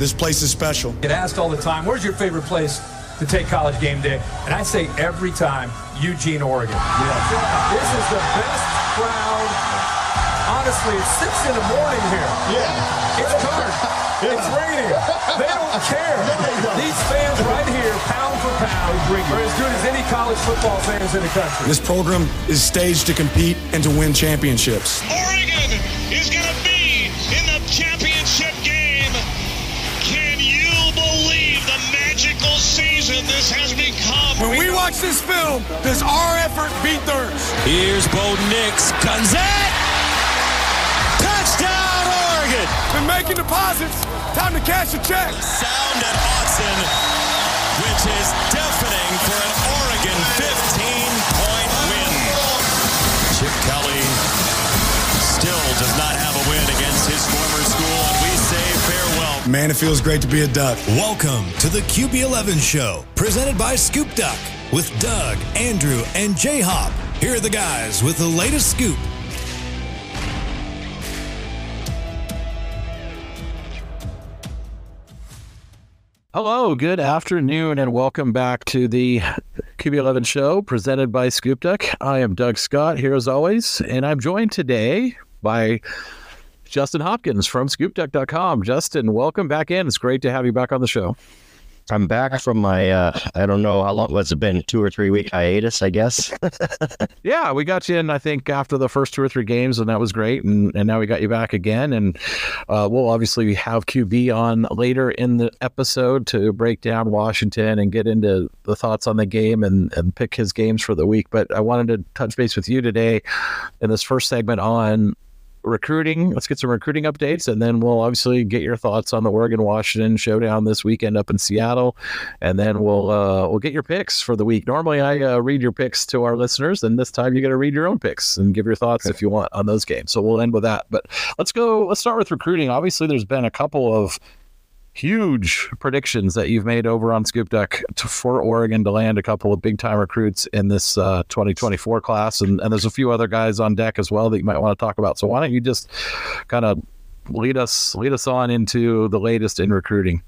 This place is special. Get asked all the time, where's your favorite place to take college game day? And I say every time, Eugene, Oregon. Yeah. This is the best crowd. Honestly, it's six in the morning here. Yeah. It's dark. It's raining. They don't care. These fans right here, pound for pound, are as good as any college football fans in the country. This program is staged to compete and to win championships. Oregon season this has become? When we watch this film, does our effort beat theirs? Here's Bo Nix. Guns it! Touchdown, Oregon! Been making deposits. Time to cash a check. Sound at Autzen, which is deafening for an Oregon 15-point Man, it feels great to be a Duck. Welcome to the QB11 show, presented by Scoop Duck, with Doug, Andrew, and J Hop. Here are the guys with the latest scoop. Hello, good afternoon, and welcome back to the QB11 show presented by Scoop Duck. I am Doug Scott here as always, and I'm joined today by Justin Hopkins from scoopduck.com. Justin, welcome back in. It's great to have you back on the show. I'm back from my uh, I don't know how long was it been two or three week hiatus I guess. yeah, we got you in I think after the first two or three games and that was great and, and now we got you back again and uh, we'll obviously have QB on later in the episode to break down Washington and get into the thoughts on the game and, and pick his games for the week. But I wanted to touch base with you today in this first segment on recruiting. Let's get some recruiting updates, and then we'll obviously get your thoughts on the Oregon Washington showdown this weekend up in Seattle, and then we'll uh, we'll get your picks for the week. Normally, I uh, read your picks to our listeners, and this time you got to read your own picks and give your thoughts if you want on those games. So we'll end with that. But let's go. Let's start with recruiting. Obviously, there's been a couple of huge predictions that you've made over on Scoop Duck to, for Oregon to land a couple of big time recruits in this uh, 2024 class. And, and there's a few other guys on deck as well that you might want to talk about. So why don't you just kind of lead us lead us on into the latest in recruiting?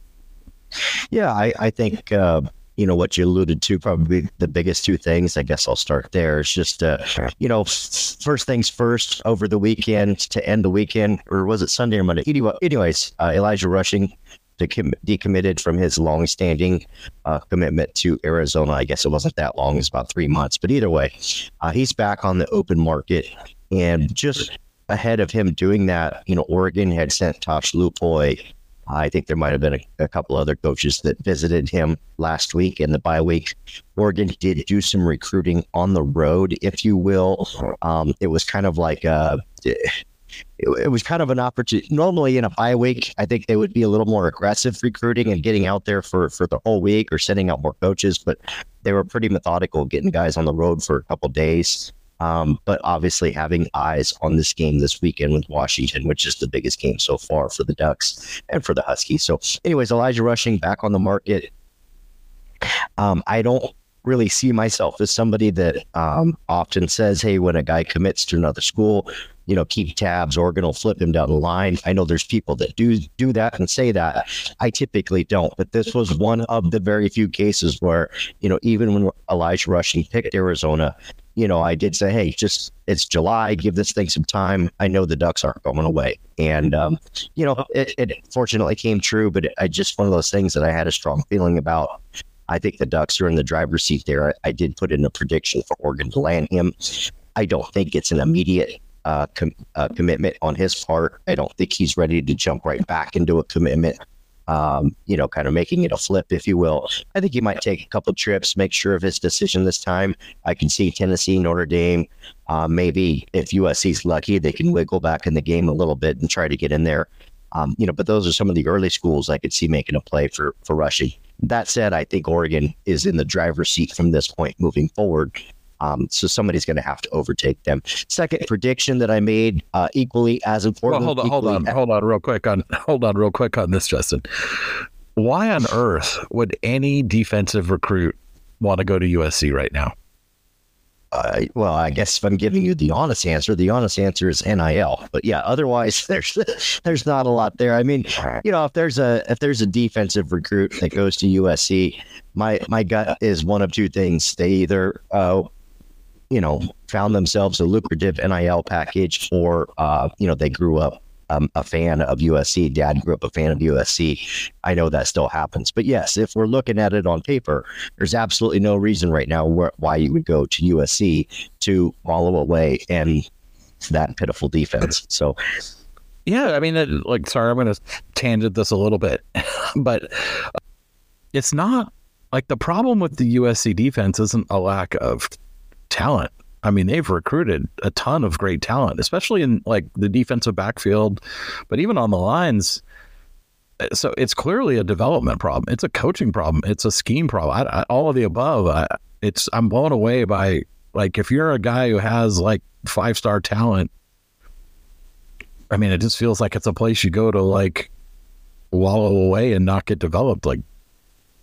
Yeah, I, I think uh, you know what you alluded to. Probably the biggest two things. I guess I'll start there. It's just uh, you know first things first. Over the weekend to end the weekend, or was it Sunday or Monday? Anyway, anyways, uh, Elijah Rushing decommitted from his long-standing uh, commitment to Arizona. I guess it wasn't that long; it's about three months. But either way, uh, he's back on the open market, and just ahead of him doing that, you know, Oregon had sent Tosh Lupoi. I think there might have been a, a, couple other coaches that visited him last week in the bye week. Oregon did do some recruiting on the road, if you will. Um, it was kind of like a it, it, was kind of an opportunity. Normally in a bye week, I think they would be a little more aggressive recruiting and getting out there for, for the whole week or sending out more coaches, but they were pretty methodical getting guys on the road for a couple days. Um, but obviously having eyes on this game this weekend with Washington, which is the biggest game so far for the Ducks and for the Huskies. So, anyways, Elijah Rushing back on the market. Um, I don't really see myself as somebody that um, often says, "Hey, when a guy commits to another school, you know, keep tabs. Oregon will flip him down the line. I know there's people that do do that and say that. I typically don't, but this was one of the very few cases where, you know, even when Elijah Rushing picked Arizona, you know, I did say, hey, just it's July, give this thing some time. I know the Ducks aren't going away, and um, you know, it, it fortunately came true. But it, I just one of those things that I had a strong feeling about. I think the Ducks are in the driver's seat there. I, I did put in a prediction for Oregon to land him. I don't think it's an immediate uh, com- uh, commitment on his part. I don't think he's ready to jump right back into a commitment. Um, you know, kind of making it a flip, if you will. I think he might take a couple trips, make sure of his decision this time. I can see Tennessee, Notre Dame. Uh, maybe if USC's lucky, they can wiggle back in the game a little bit and try to get in there. Um, you know, but those are some of the early schools I could see making a play for for rushing. That said, I think Oregon is in the driver's seat from this point moving forward. Um, so somebody's going to have to overtake them. Second prediction that I made, uh, equally as important. Well, hold on, hold on, hold on, real quick on hold on, real quick on this, Justin. Why on earth would any defensive recruit want to go to USC right now? uh, well, I guess if I'm giving you the honest answer, the honest answer is NIL. But yeah, otherwise there's there's not a lot there. I mean, you know, if there's a if there's a defensive recruit that goes to USC, my my gut is one of two things. They either uh, you know found themselves a lucrative NIL package, or uh, you know they grew up um, a fan of USC. Dad grew up a fan of USC. I know that still happens. But yes, if we're looking at it on paper, there's absolutely no reason right now wh- why you would go to USC to follow away and that pitiful defense. So, yeah, I mean, like, sorry, I'm going to tangent this a little bit, but it's not like the problem with the USC defense isn't a lack of talent. I mean, they've recruited a ton of great talent, especially in like the defensive backfield, but even on the lines. Eh, so it's clearly a development problem. It's a coaching problem. It's a scheme problem. I, I, all of the above. I, it's I'm blown away by like if you're a guy who has like five star talent. I mean, it just feels like it's a place you go to like wallow away and not get developed. Like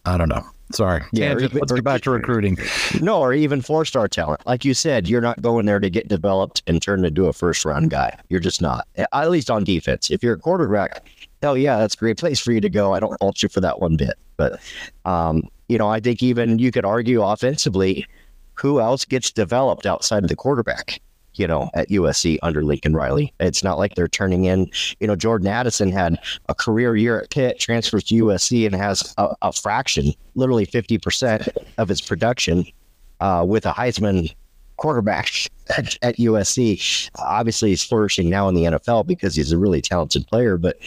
I don't know. Sorry. Yeah. Tangent, let's get back to recruiting. No, or even four star talent. Like you said, you're not going there to get developed and turn into a first round guy. You're just not. At least on defense. If you're a quarterback, hell yeah, that's a great place for you to go. I don't fault you for that one bit. But um, you know, I think even you could argue offensively, who else gets developed outside of the quarterback? You know, at USC under Lincoln Riley. It's not like they're turning in, you know, Jordan Addison had a career year at Pitt, transfers to USC, and has a, a fraction, literally 50% of his production uh, with a Heisman quarterback at, at USC. Obviously, he's flourishing now in the NFL because he's a really talented player, but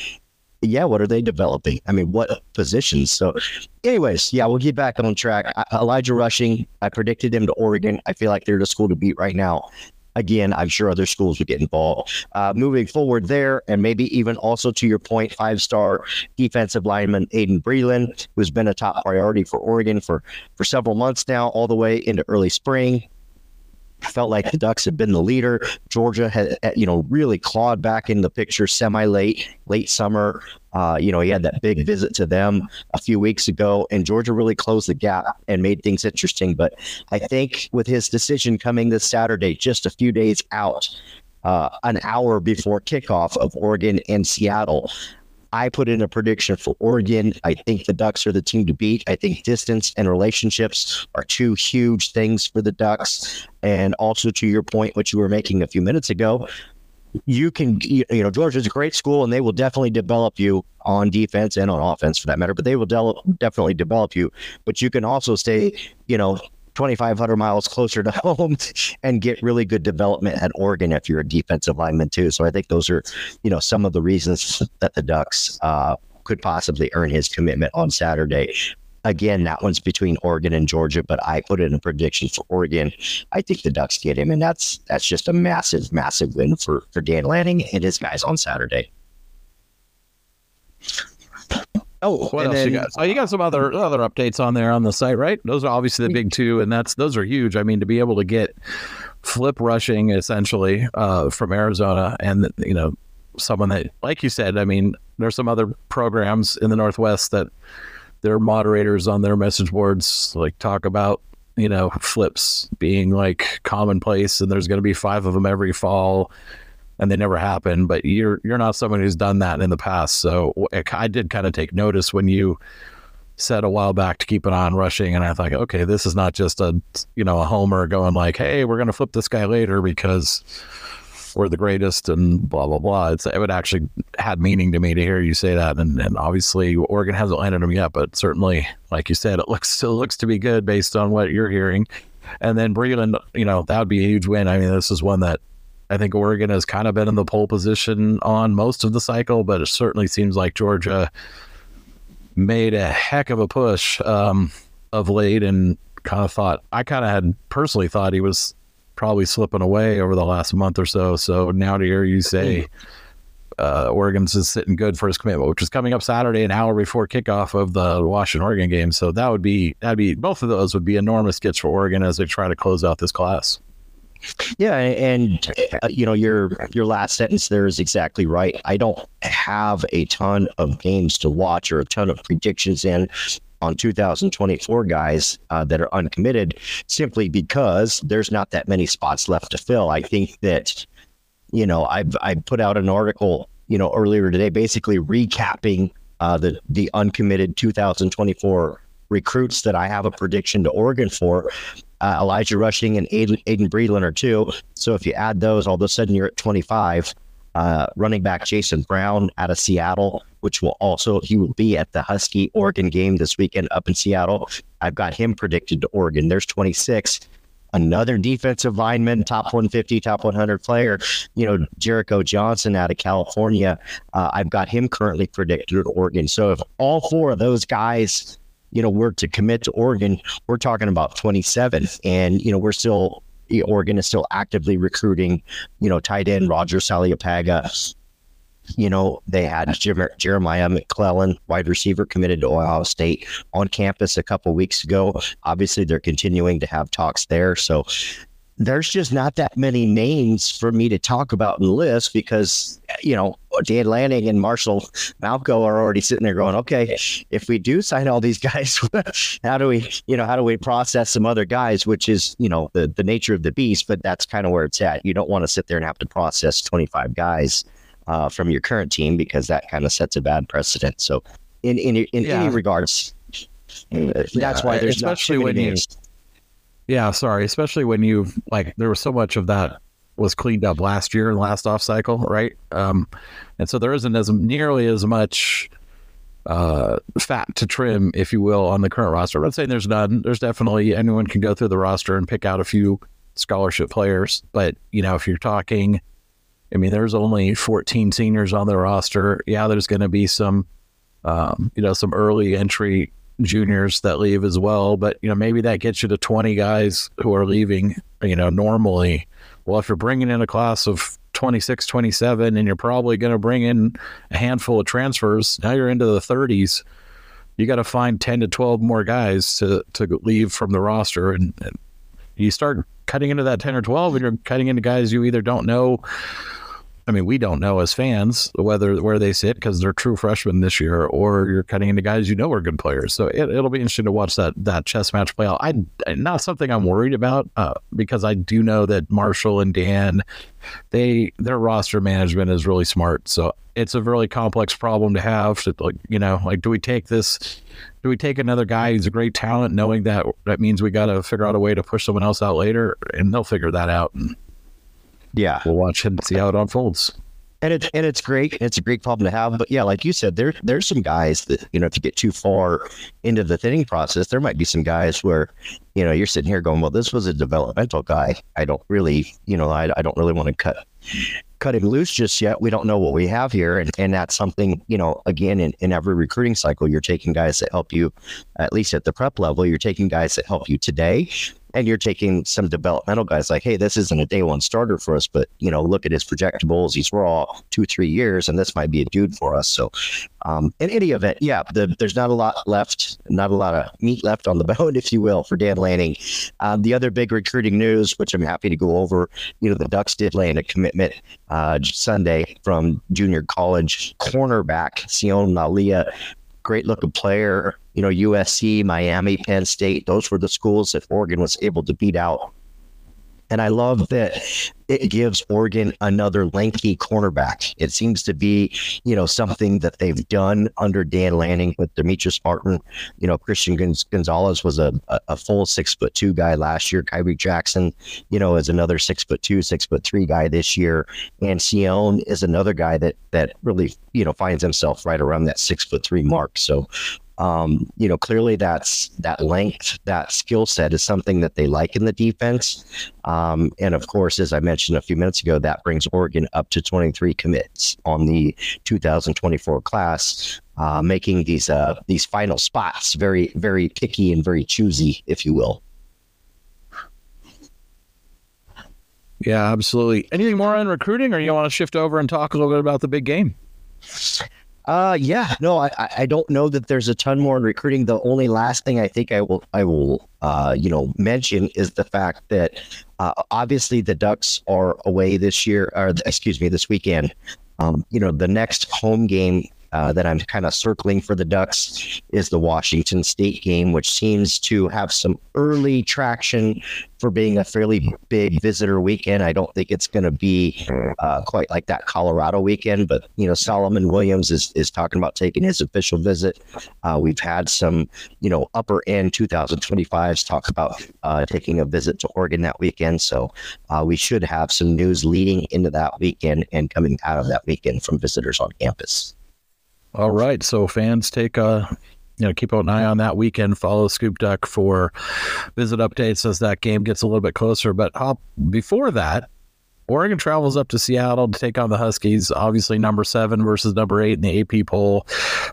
yeah, what are they developing? I mean, what positions? So, anyways, yeah, we'll get back on track. Elijah Rushing, I predicted him to Oregon. I feel like they're the school to beat right now again, I'm sure other schools would get involved. Uh, moving forward there, and maybe even also to your point, five star defensive lineman Aydin Breland, who's been a top priority for Oregon for, for several months now, all the way into early spring felt like the Ducks had been the leader. Georgia had, you know, really clawed back in the picture semi late, late summer. Uh, you know, he had that big visit to them a few weeks ago, and Georgia really closed the gap and made things interesting. But I think with his decision coming this Saturday, just a few days out, uh, an hour before kickoff of Oregon and Seattle, I put in a prediction for Oregon. I think the Ducks are the team to beat. I think distance and relationships are two huge things for the Ducks. And also to your point, which you were making a few minutes ago, you can, you know, Georgia's a great school and they will definitely develop you on defense and on offense for that matter, but they will de- definitely develop you. But you can also stay, you know, 2,500 miles closer to home and get really good development at Oregon if you're a defensive lineman too. So I think those are, you know, some of the reasons that the Ducks uh, could possibly earn his commitment on Saturday. Again, that one's between Oregon and Georgia, but I put in a prediction for Oregon. I think the Ducks get him, and that's that's just a massive, massive win for for Dan Lanning and his guys on Saturday. Oh, what else then, you got? Oh, you got some other other updates on there on the site, right? Those are obviously the big two, and that's those are huge. I mean, to be able to get flip rushing essentially uh, from Arizona, and you know, someone that, like you said, I mean, there's some other programs in the Northwest that their moderators on their message boards like talk about you know flips being like commonplace, and there's going to be five of them every fall and they never happen. But you're you're not someone who's done that in the past, so I did kind of take notice when you said a while back to keep an eye on rushing, and I thought, okay, this is not just a you know a homer going like, hey, we're gonna flip this guy later because we're the greatest and blah blah blah. It's it would actually had meaning to me to hear you say that, and, and obviously Oregon hasn't landed him yet, but certainly, like you said, it looks still looks to be good based on what you're hearing. And then Breland, you know, that would be a huge win. I mean, this is one that I think Oregon has kind of been in the pole position on most of the cycle, but it certainly seems like Georgia made a heck of a push um, of late and kind of thought, I kind of had personally thought he was probably slipping away over the last month or so. So now to hear you say, uh, Oregon's is sitting good for his commitment, which is coming up Saturday, an hour before kickoff of the Washington Oregon game. So that would be that'd be both of those would be enormous gets for Oregon as they try to close out this class. Yeah, and uh, you know your your last sentence there is exactly right. I don't have a ton of games to watch or a ton of predictions in. on 2024 guys uh, that are uncommitted simply because there's not that many spots left to fill. I think that, you know, I've, I put out an article, you know, earlier today, basically recapping uh, the, the uncommitted 2024 recruits that I have a prediction to Oregon for. Uh, Elijah Rushing and Aydin, Aydin are two. So if you add those, all of a sudden you're at 25 uh, running back Jason Brown out of Seattle, which will also he will be at the Husky Oregon game this weekend up in Seattle. I've got him predicted to Oregon. There's 26. Another defensive lineman, top 150, top 100 player, you know, Jericho Johnson out of California. Uh, I've got him currently predicted to Oregon. So if all four of those guys, you know, were to commit to Oregon, we're talking about 27. And, you know, we're still Oregon is still actively recruiting, you know, tight end mm-hmm. Roger Saleapaga. You know, they had Jeremiah McClellan, wide receiver, committed to Ohio State on campus a couple weeks ago. Obviously, they're continuing to have talks there. So there's just not that many names for me to talk about and list because, you know, Dan Lanning and Marshall Malchow are already sitting there going, okay, if we do sign all these guys, how do we, you know, how do we process some other guys, which is, you know, the, the nature of the beast, but that's kind of where it's at. You don't want to sit there and have to process 25 guys uh, from your current team because that kind of sets a bad precedent. So in, in, in yeah. any regards, that's yeah, why there's especially when names. Yeah, sorry. Especially when you like there was so much of that was cleaned up last year and last off cycle, right? Um, and so there isn't as nearly as much uh, fat to trim, if you will, on the current roster. I'm not saying there's none. There's definitely anyone can go through the roster and pick out a few scholarship players, but you know if you're talking, I mean, there's only 14 seniors on the roster. Yeah, there's going to be some, um, you know, some early entry juniors that leave as well. But you know, maybe that gets you to 20 guys who are leaving. You know, normally, well, if you're bringing in a class of 26, 27, and you're probably going to bring in a handful of transfers, now you're into the 30s. You got to find 10 to 12 more guys to to leave from the roster, and, and you start cutting into that 10 or 12, and you're cutting into guys you either don't know I mean, we don't know as fans whether where they sit because they're true freshmen this year, or you're cutting into guys you know are good players. So it, will be interesting to watch that that chess match play out. I not something I'm worried about uh, because I do know that Marshall and Dan, they their roster management is really smart. So it's a really complex problem to have. Like you know, like do we take this? Do we take another guy who's a great talent, knowing that that means we got to figure out a way to push someone else out later, and they'll figure that out. And, yeah, we'll watch and see how it unfolds. And it's and it's great. It's a great problem to have. But yeah, like you said, there there's some guys that you know if you get too far into the thinning process, there might be some guys where you know you're sitting here going, well, this was a developmental guy. I don't really, you know, I, I don't really want to cut cut him loose just yet. We don't know what we have here. And, and that's something, you know, again, in, in every recruiting cycle, you're taking guys that help you, at least at the prep level, you're taking guys that help you today and you're taking some developmental guys like, hey, this isn't a day one starter for us, but you know, look at his projectables. He's raw two, three years, and this might be a dude for us. So, um, in any event, yeah, the, there's not a lot left, not a lot of meat left on the bone, if you will, for Dan Lanning. Um, the other big recruiting news, which I'm happy to go over, you know, the Ducks did land a commitment uh, Sunday from junior college cornerback Sione Laulea great looking player. You know, USC, Miami, Penn State, those were the schools that Oregon was able to beat out and I love that it gives Oregon another lanky cornerback. It seems to be, you know, something that they've done under Dan Lanning with Demetrice Martin. You know, Christian Gonzalez was a, a, full six foot two guy last year. Khyree Jackson, you know, is another six foot two, six foot three guy this year. And Sione is another guy that that really, you know, finds himself right around that six foot three mark. So um, you know, clearly that's that length, that skill set is something that they like in the defense. Um, and of course, as I mentioned a few minutes ago, that brings Oregon up to 23 commits on the 2024 class, uh, making these uh, these final spots very, very picky and very choosy, if you will. Yeah, absolutely. Anything more on recruiting, or you want to shift over and talk a little bit about the big game? Uh, yeah, no, I, I don't know that there's a ton more in recruiting. The only last thing I think I will, I will, uh, you know, mention is the fact that, uh, obviously the Ducks are away this year, or excuse me, this weekend. Um, you know, the next home game uh, that I'm kind of circling for the Ducks is the Washington State game, which seems to have some early traction for being a fairly big visitor weekend. I don't think it's going to be uh, quite like that Colorado weekend, but you know Solomon Williams is is talking about taking his official visit. Uh, we've had some you know upper end 2025s talk about uh, taking a visit to Oregon that weekend, so uh, we should have some news leading into that weekend and coming out of that weekend from visitors on campus. All right. So fans take a you know keep an eye on that weekend. Follow Scoop Duck for visit updates as that game gets a little bit closer. But uh, before that, Oregon travels up to Seattle to take on the Huskies. Obviously, number seven versus number eight in the AP poll.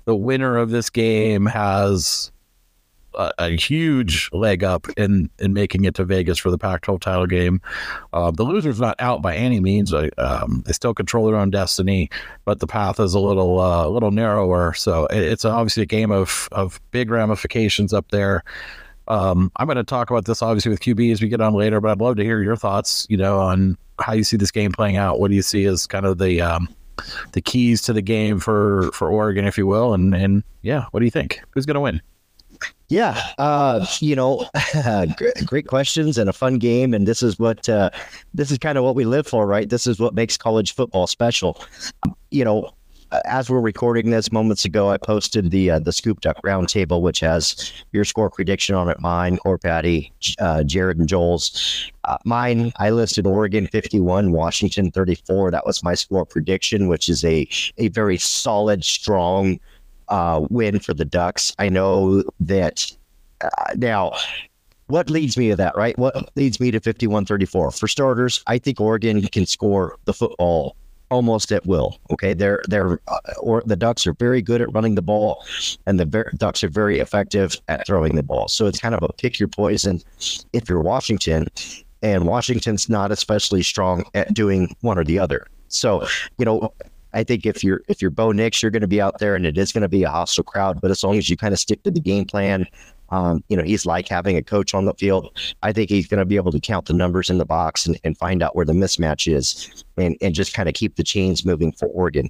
The winner of this game has a, a, huge leg up in in making it to Vegas for the Pac-12 title game. Uh, the loser's not out by any means. Um, they still control their own destiny, but the path is a little uh, a little narrower. So it, it's obviously a game of of big ramifications up there. Um, I'm going to talk about this obviously with QB as we get on later, but I'd love to hear your thoughts. You know, on how you see this game playing out. What do you see as kind of the um, the keys to the game for for Oregon, if you will, and and yeah, what do you think? Who's going to win? Yeah, uh, you know, great questions and a fun game, and this is what uh, this is kind of what we live for, right? This is what makes college football special. You know, as we're recording this moments ago, I posted the uh, the Scoop Duck Roundtable, which has your score prediction on it, mine, Core Patty, uh, Jared, and Joel's. Uh, mine, I listed Oregon 51, Washington 34. That was my score prediction, which is a a very solid, strong uh, win for the Ducks. I know that uh, now. What leads me to that, right? What leads me to 51 34? For starters, I think Oregon can score the football almost at will. Okay, they're they're uh, or the Ducks are very good at running the ball, and the ver- Ducks are very effective at throwing the ball. So it's kind of a pick your poison if you're Washington, and Washington's not especially strong at doing one or the other. So you know, I think if you're if you're Bo Nix, you're going to be out there, and it is going to be a hostile crowd. But as long as you kind of stick to the game plan, um, you know, he's like having a coach on the field. I think he's going to be able to count the numbers in the box and, and find out where the mismatch is, and and just kind of keep the chains moving for Oregon.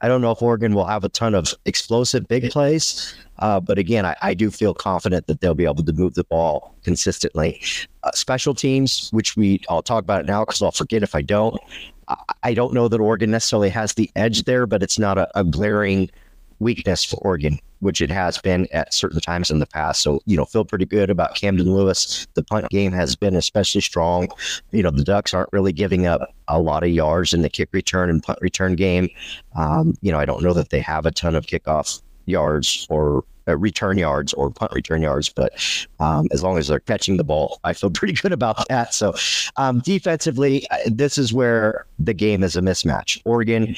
I don't know if Oregon will have a ton of explosive big plays, uh, but again, I, I, do feel confident that they'll be able to move the ball consistently. Uh, special teams, which we I'll talk about it now because I'll forget if I don't. I don't know that Oregon necessarily has the edge there, but it's not a, a glaring weakness for Oregon, which it has been at certain times in the past. So, you know, feel pretty good about Camden Lewis. The punt game has been especially strong. You know, the Ducks aren't really giving up a lot of yards in the kick return and punt return game. Um, you know, I don't know that they have a ton of kickoff yards or uh, return yards or punt return yards, but um, as long as they're catching the ball, I feel pretty good about that. So, um, defensively, uh, this is where the game is a mismatch. Oregon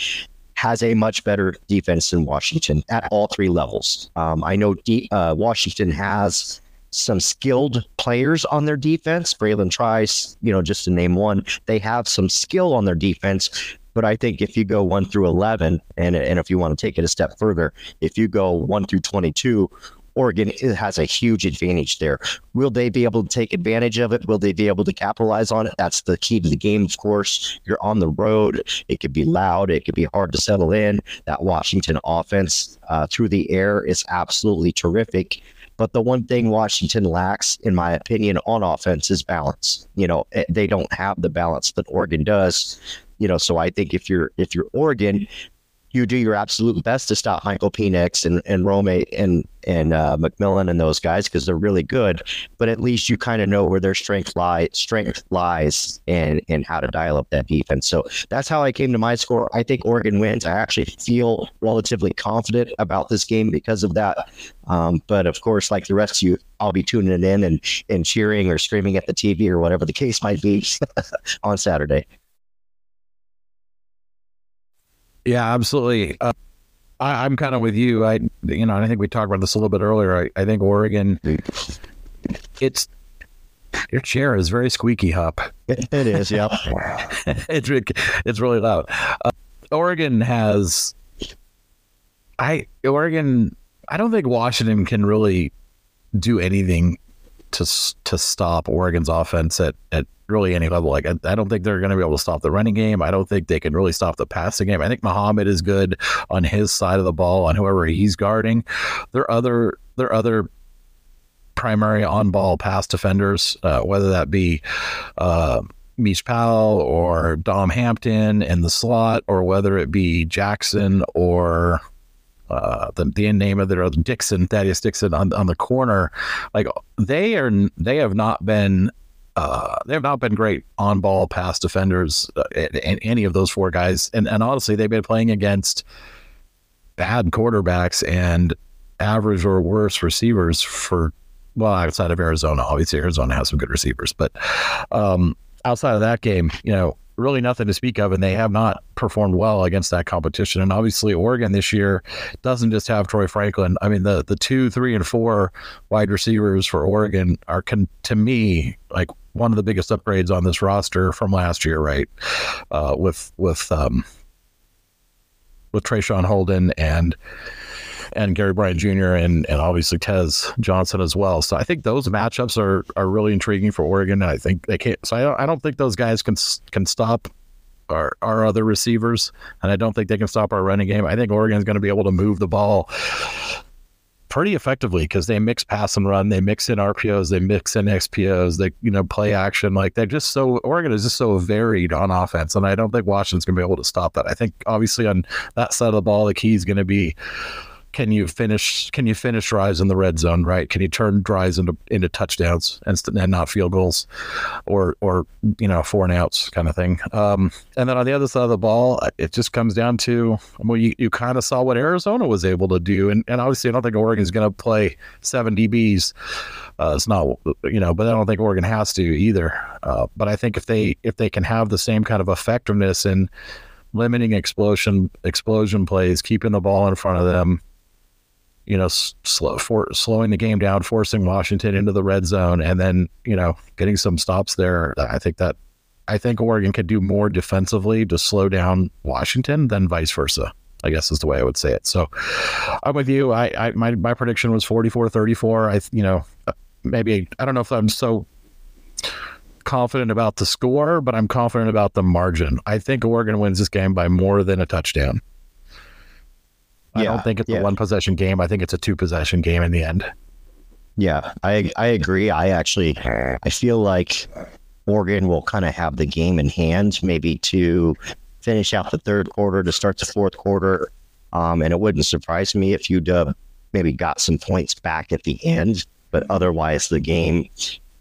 has a much better defense than Washington at all three levels. Um, I know D- uh, Washington has some skilled players on their defense. Bralen Trice, you know, just to name one, they have some skill on their defense, but I think if you go one through 11, and, and if you want to take it a step further, if you go one through 22, Oregon has a huge advantage there. Will they be able to take advantage of it? Will they be able to capitalize on it? That's the key to the game, of course. You're on the road. It could be loud. It could be hard to settle in. That Washington offense uh, through the air is absolutely terrific. But the one thing Washington lacks, in my opinion, on offense is balance. You know, eh, they don't have the balance that Oregon does. You know, so I think if you're if you're Oregon, you do your absolute best to stop Michael Penix and and Rome and and uh, McMillan and those guys because they're really good. But at least you kind of know where their strength lies, strength lies, and and how to dial up that defense. So that's how I came to my score. I think Oregon wins. I actually feel relatively confident about this game because of that. Um, but of course, like the rest of you, I'll be tuning in and and cheering or screaming at the TV or whatever the case might be on Saturday. Yeah, absolutely. Uh, I, am kind of with you. I, you know, I think we talked about this a little bit earlier. I, I think Oregon, it's your chair is very squeaky, Hop. it, it is. Yep. it's it's really loud. Uh, Oregon has, I Oregon. I don't think Washington can really do anything to to stop Oregon's offense at at really any level. Like I, I don't think they're going to be able to stop the running game. I don't think they can really stop the passing game. I think Muhammad is good on his side of the ball on whoever he's guarding. There are other there are other primary on ball pass defenders, uh, whether that be uh, Mish Powell or Dom Hampton in the slot, or whether it be Jackson or uh, the the name of their Dixon, Thaddeus Dixon on on the corner. Like they are, they have not been. Uh, they have not been great on ball pass defenders, uh, any of those four guys. And, and honestly, they've been playing against bad quarterbacks and average or worse receivers for well, outside of Arizona, obviously Arizona has some good receivers, but um, outside of that game, you know, really nothing to speak of, and they have not performed well against that competition. And obviously, Oregon this year doesn't just have Troy Franklin. I mean, the the two, three, and four wide receivers for Oregon are, con- to me, like one of the biggest upgrades on this roster from last year, right? Uh, with with um, with Traeshon Holden and and Gary Bryant Jr. and and obviously Tez Johnson as well. So I think those matchups are are really intriguing for Oregon. I think they can't. So I don't, I don't think those guys can can stop our our other receivers, and I don't think they can stop our running game. I think Oregon's going to be able to move the ball pretty effectively because they mix pass and run, they mix in RPOs, they mix in XPOs, they you know play action. Like they're just so Oregon is just so varied on offense, and I don't think Washington's going to be able to stop that. I think obviously on that side of the ball, the key is going to be can you finish can you finish drives in the red zone right? Can you turn drives into into touchdowns and, and not field goals or or you know four and outs kind of thing? Um, and then on the other side of the ball it just comes down to well you, you kind of saw what arizona was able to do. And, and obviously i don't think oregon's going to play seven dbs uh, it's not you know but i don't think oregon has to either. Uh, but i think if they if they can have the same kind of effectiveness in limiting explosion explosion plays keeping the ball in front of them you know, slow for slowing the game down, forcing Washington into the red zone, and then you know getting some stops there. Uh, I think that I think Oregon could do more defensively to slow down Washington than vice versa. I guess is the way I would say it. So I'm with you. I, I my my prediction was 44-34. I you know uh, maybe I don't know if I'm so confident about the score, but I'm confident about the margin. I think Oregon wins this game by more than a touchdown. I don't think it's yeah. a one possession game. I think it's a two possession game in the end. Yeah, I I agree. I actually I feel like Oregon will kind of have the game in hand, maybe to finish out the third quarter to start the fourth quarter. Um, and it wouldn't surprise me if you'd uh, maybe got some points back at the end, but otherwise the game,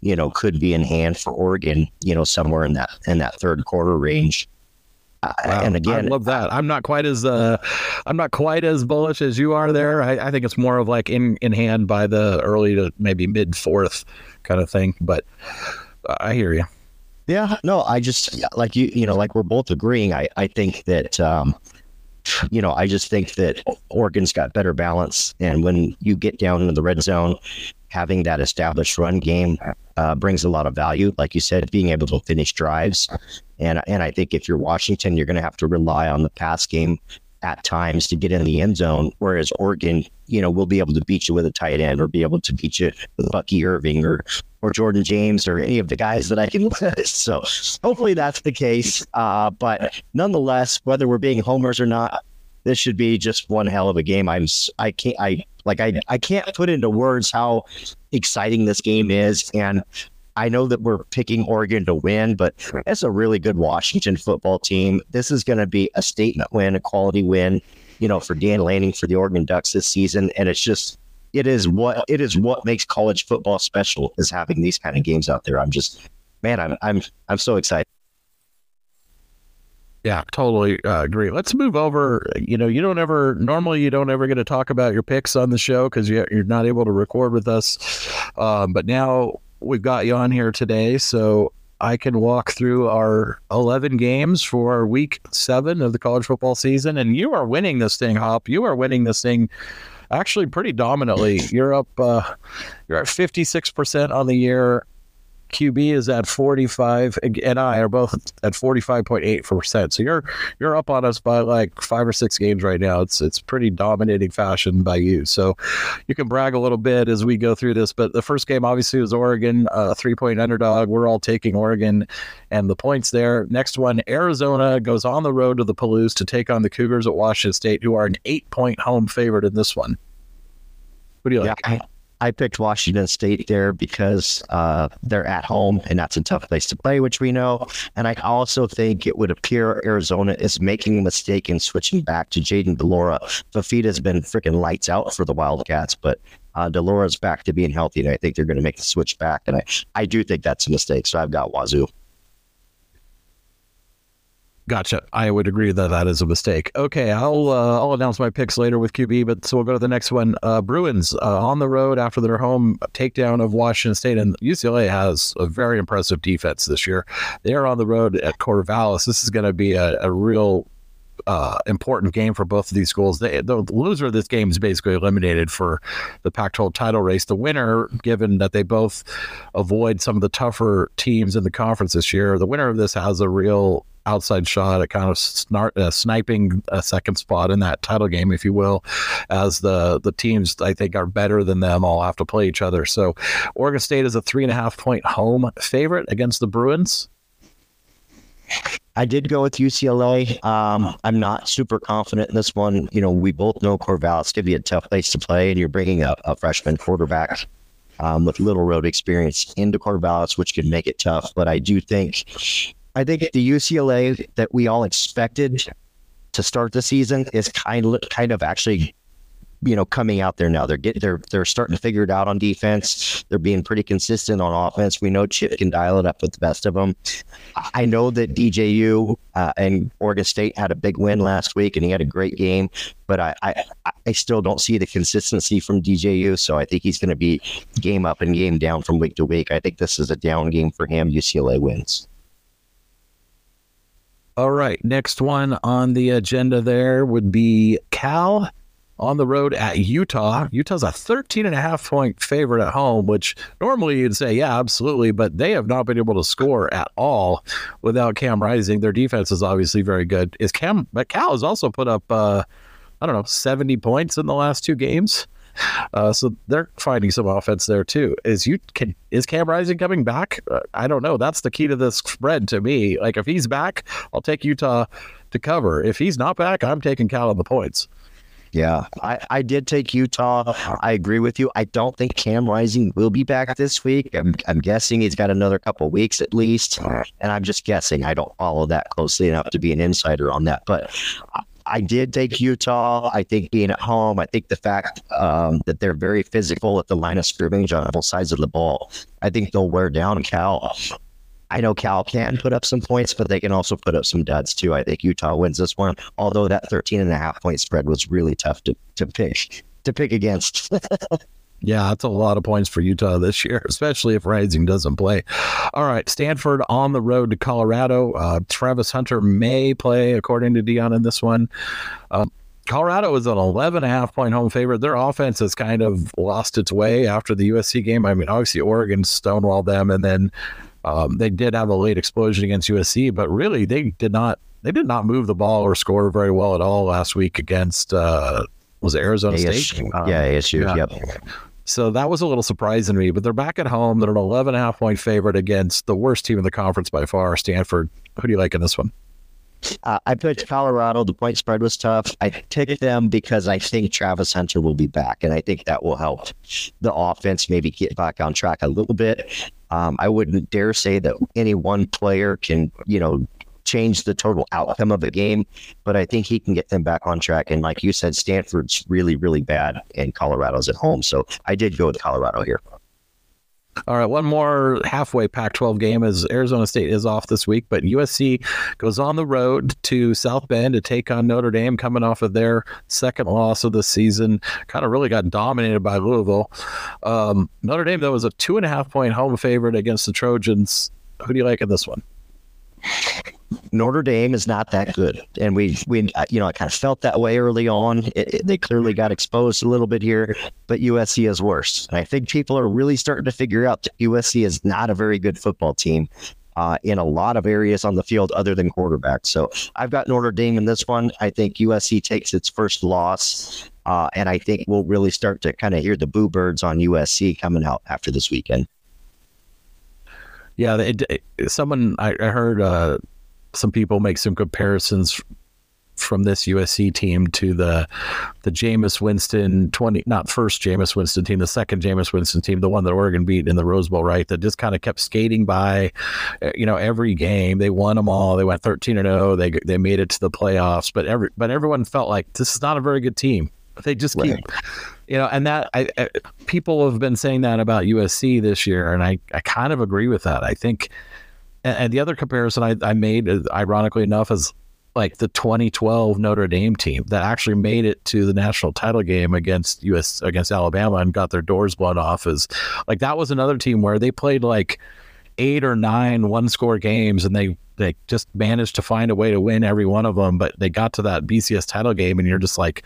you know, could be in hand for Oregon, you know, somewhere in that in that third quarter range. Wow. And again, I love that. I'm not quite as uh, I'm not quite as bullish as you are there. I, I, think it's more of like in in hand by the early to maybe mid fourth kind of thing. But I hear you. Yeah, no, I just like you. You know, like we're both agreeing. I I think that. Um, you know, I just think that Oregon's got better balance, and when you get down into the red zone, having that established run game uh, brings a lot of value. Like you said, being able to finish drives, and and I think if you're Washington, you're going to have to rely on the pass game at times to get in the end zone. Whereas Oregon, you know, will be able to beat you with a tight end or be able to beat you with Bucky Irving or or Jordan James or any of the guys that I can list. So hopefully that's the case. Uh, but nonetheless, whether we're being homers or not, this should be just one hell of a game. I'm I can't I like I I can't put into words how exciting this game is and I know that we're picking Oregon to win, but it's a really good Washington football team. This is going to be a statement win, a quality win, you know, for Dan Lanning for the Oregon Ducks this season. And it's just, it is what it is what makes college football special is having these kind of games out there. I'm just, man, I'm I'm I'm so excited. Yeah, totally uh, agree. Let's move over. You know, you don't ever normally you don't ever get to talk about your picks on the show because you, are not able to record with us. Um, but now we've got you on here today, so I can walk through our 11 games for week seven of the college football season, and you are winning this thing, Hop. You are winning this thing actually pretty dominantly. You're up. Uh, you're at 56 percent on the year QB is at 45, and I are both at 45.8 percent. So you're you're up on us by like five or six games right now. It's it's pretty dominating fashion by you. So you can brag a little bit as we go through this. But the first game obviously was Oregon, uh, three point underdog. We're all taking Oregon and the points there. Next one, Arizona goes on the road to the Palouse to take on the Cougars at Washington State, who are an eight point home favorite in this one. What do you like? Yeah, I, I picked Washington State there because uh, they're at home and that's a tough place to play, which we know. And I also think it would appear Arizona is making a mistake in switching back to Jayden de Laura. Fifita's been freaking lights out for the Wildcats, but uh, de Laura's back to being healthy, and I think they're going to make the switch back. And I, I do think that's a mistake. So I've got Wazoo. Gotcha. I would agree that that is a mistake. Okay, I'll uh, I'll announce my picks later with QB, but so we'll go to the next one. Uh, Bruins uh, on the road after their home takedown of Washington State, and UCLA has a very impressive defense this year. They are on the road at Corvallis. This is going to be a, a real uh, important game for both of these schools. They, the loser of this game is basically eliminated for the Pac-12 title race. The winner, given that they both avoid some of the tougher teams in the conference this year, the winner of this has a real outside shot at kind of snart, uh, sniping a second spot in that title game, if you will, as the the teams I think are better than them all have to play each other. So, Oregon State is a three and a half point home favorite against the Bruins. I did go with UCLA. Um, I'm not super confident in this one. You know, we both know Corvallis could be a tough place to play, and you're bringing a, a freshman quarterback um, with little road experience into Corvallis, which could make it tough. But I do think, I think the UCLA that we all expected to start the season is kind of kind of actually you know coming out there now. They're getting they're they're starting to figure it out on defense. They're being pretty consistent on offense. We know Chip can dial it up with the best of them. I know that DJU uh, and Oregon State had a big win last week, and he had a great game. But I I, I still don't see the consistency from DJU. So I think he's going to be game up and game down from week to week. I think this is a down game for him. UCLA wins. All right, next one on the agenda there would be Cal on the road at Utah. Utah's a 13 and a half point favorite at home, which normally you'd say, yeah, absolutely, but they have not been able to score at all without Cam Rising. Their defense is obviously very good. Is Cam, but Cal has also put up, uh, I don't know, 70 points in the last two games. Uh, so they're finding some offense there too. Is you can is Cam Rising coming back? Uh, I don't know. That's the key to this spread to me. Like if he's back, I'll take Utah to cover. If he's not back, I'm taking Cal on the points. Yeah, I, I did take Utah. I agree with you. I don't think Cam Rising will be back this week. I'm, I'm guessing he's got another couple weeks at least. And I'm just guessing. I don't follow that closely enough to be an insider on that. But I did take Utah. I think being at home, I think the fact um, that they're very physical at the line of scrimmage on both sides of the ball, I think they'll wear down Cal. I know Cal can put up some points, but they can also put up some duds too. I think Utah wins this one, although that 13 and a half point spread was really tough to, to pick to pick against. Yeah, that's a lot of points for Utah this year, especially if Rising doesn't play. All right, Stanford on the road to Colorado. Uh, Travis Hunter may play, according to Deion, in this one. Um, Colorado is an 11 and a half point home favorite. Their offense has kind of lost its way after the USC game. I mean, obviously, Oregon stonewalled them, and then um, they did have a late explosion against USC, but really, they did not. They did not move the ball or score very well at all last week against uh, was it Arizona AS, State? Yeah, ASU. Yeah. Yep. So that was a little surprising to me, but they're back at home. They're an 11 and a half point favorite against the worst team in the conference by far, Stanford. Who do you like in this one? Uh, I picked Colorado. The point spread was tough. I picked them because I think Travis Hunter will be back, and I think that will help the offense maybe get back on track a little bit. Um, I wouldn't dare say that any one player can, you know, change the total outcome of the game, but I think he can get them back on track. And like you said, Stanford's really, really bad, and Colorado's at home. So I did go with Colorado here. All right, one more halfway Pac 12 game as Arizona State is off this week, but USC goes on the road to South Bend to take on Notre Dame, coming off of their second loss of the season. Kind of really got dominated by Louisville. Um, Notre Dame, though, was a two and a half point home favorite against the Trojans. Who do you like in this one? Notre Dame is not that good, and we we uh, you know I kind of felt that way early on. It, it, they clearly got exposed a little bit here, but USC is worse. And I think people are really starting to figure out that USC is not a very good football team. Uh, in a lot of areas on the field other than quarterback. So I've got Notre Dame in this one. I think USC takes its first loss. Uh, and I think we'll really start to kind of hear the boo birds on USC coming out after this weekend. Yeah, it, it, someone I, I heard uh, some people make some comparisons from this USC team to the the Jameis Winston twenty not first Jameis Winston team, the second Jameis Winston team, the one that Oregon beat in the Rose Bowl, right? That just kind of kept skating by, uh, you know, every game. They won them all. They went thirteen and zero. They they made it to the playoffs, but every but everyone felt like this is not a very good team. They just keep, right. You know, and that I, I, people have been saying that about USC this year, and I I kind of agree with that. I think. And, and the other comparison I, I made, uh, ironically enough, is like the 2012 Notre Dame team that actually made it to the national title game against US against Alabama and got their doors blown off is like that was another team where they played like eight or nine one score games and they they just managed to find a way to win every one of them but they got to that BCS title game and you're just like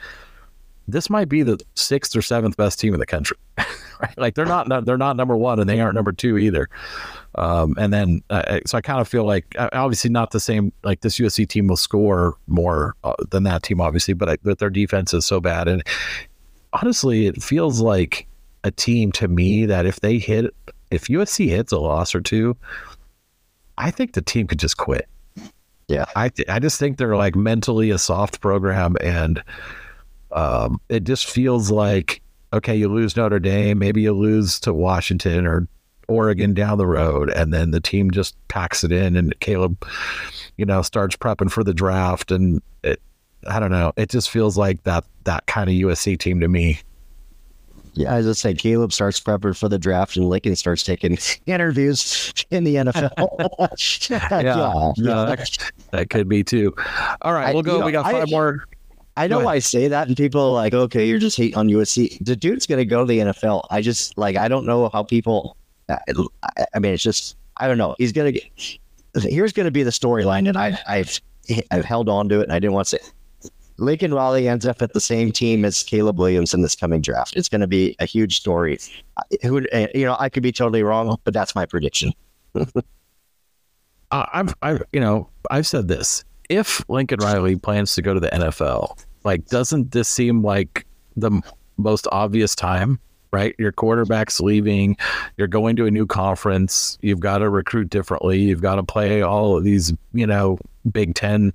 this might be the sixth or seventh best team in the country right like they're not they're not number 1 and they aren't number 2 either um, and then, uh, so I kind of feel like obviously not the same. Like this USC team will score more uh, than that team, obviously, but, I, but their defense is so bad. And honestly, it feels like a team to me that if they hit, if USC hits a loss or two, I think the team could just quit. Yeah, I th- I just think they're like mentally a soft program, and um, it just feels like okay, you lose Notre Dame, maybe you lose to Washington or Oregon down the road, and then the team just packs it in, and Caleb, you know, starts prepping for the draft, and it, I don't know, it just feels like that that kind of USC team to me. Yeah, as I was just say Caleb starts prepping for the draft, and Lincoln starts taking interviews in the NFL. yeah, yeah, yeah. That, that, could be too. All right, we'll go. You know, we got five I, more. I know I say that, and people are like, "Okay, you're just hating on USC." The dude's to go to the NFL. I just like I don't know how people I mean, it's just I don't know. He's gonna get. Here's gonna be the storyline, and I, I've I've held on to it, and I didn't want to say. Lincoln Riley ends up at the same team as Caleb Williams in this coming draft. It's going to be a huge story. Who, you know, I could be totally wrong, but that's my prediction. uh, I've, I've, you know, I've said this. If Lincoln Riley plans to go to the NFL, like, doesn't this seem like the most obvious time right? Your quarterback's leaving, you're going to a new conference, you've got to recruit differently, you've got to play all of these, you know, Big Ten,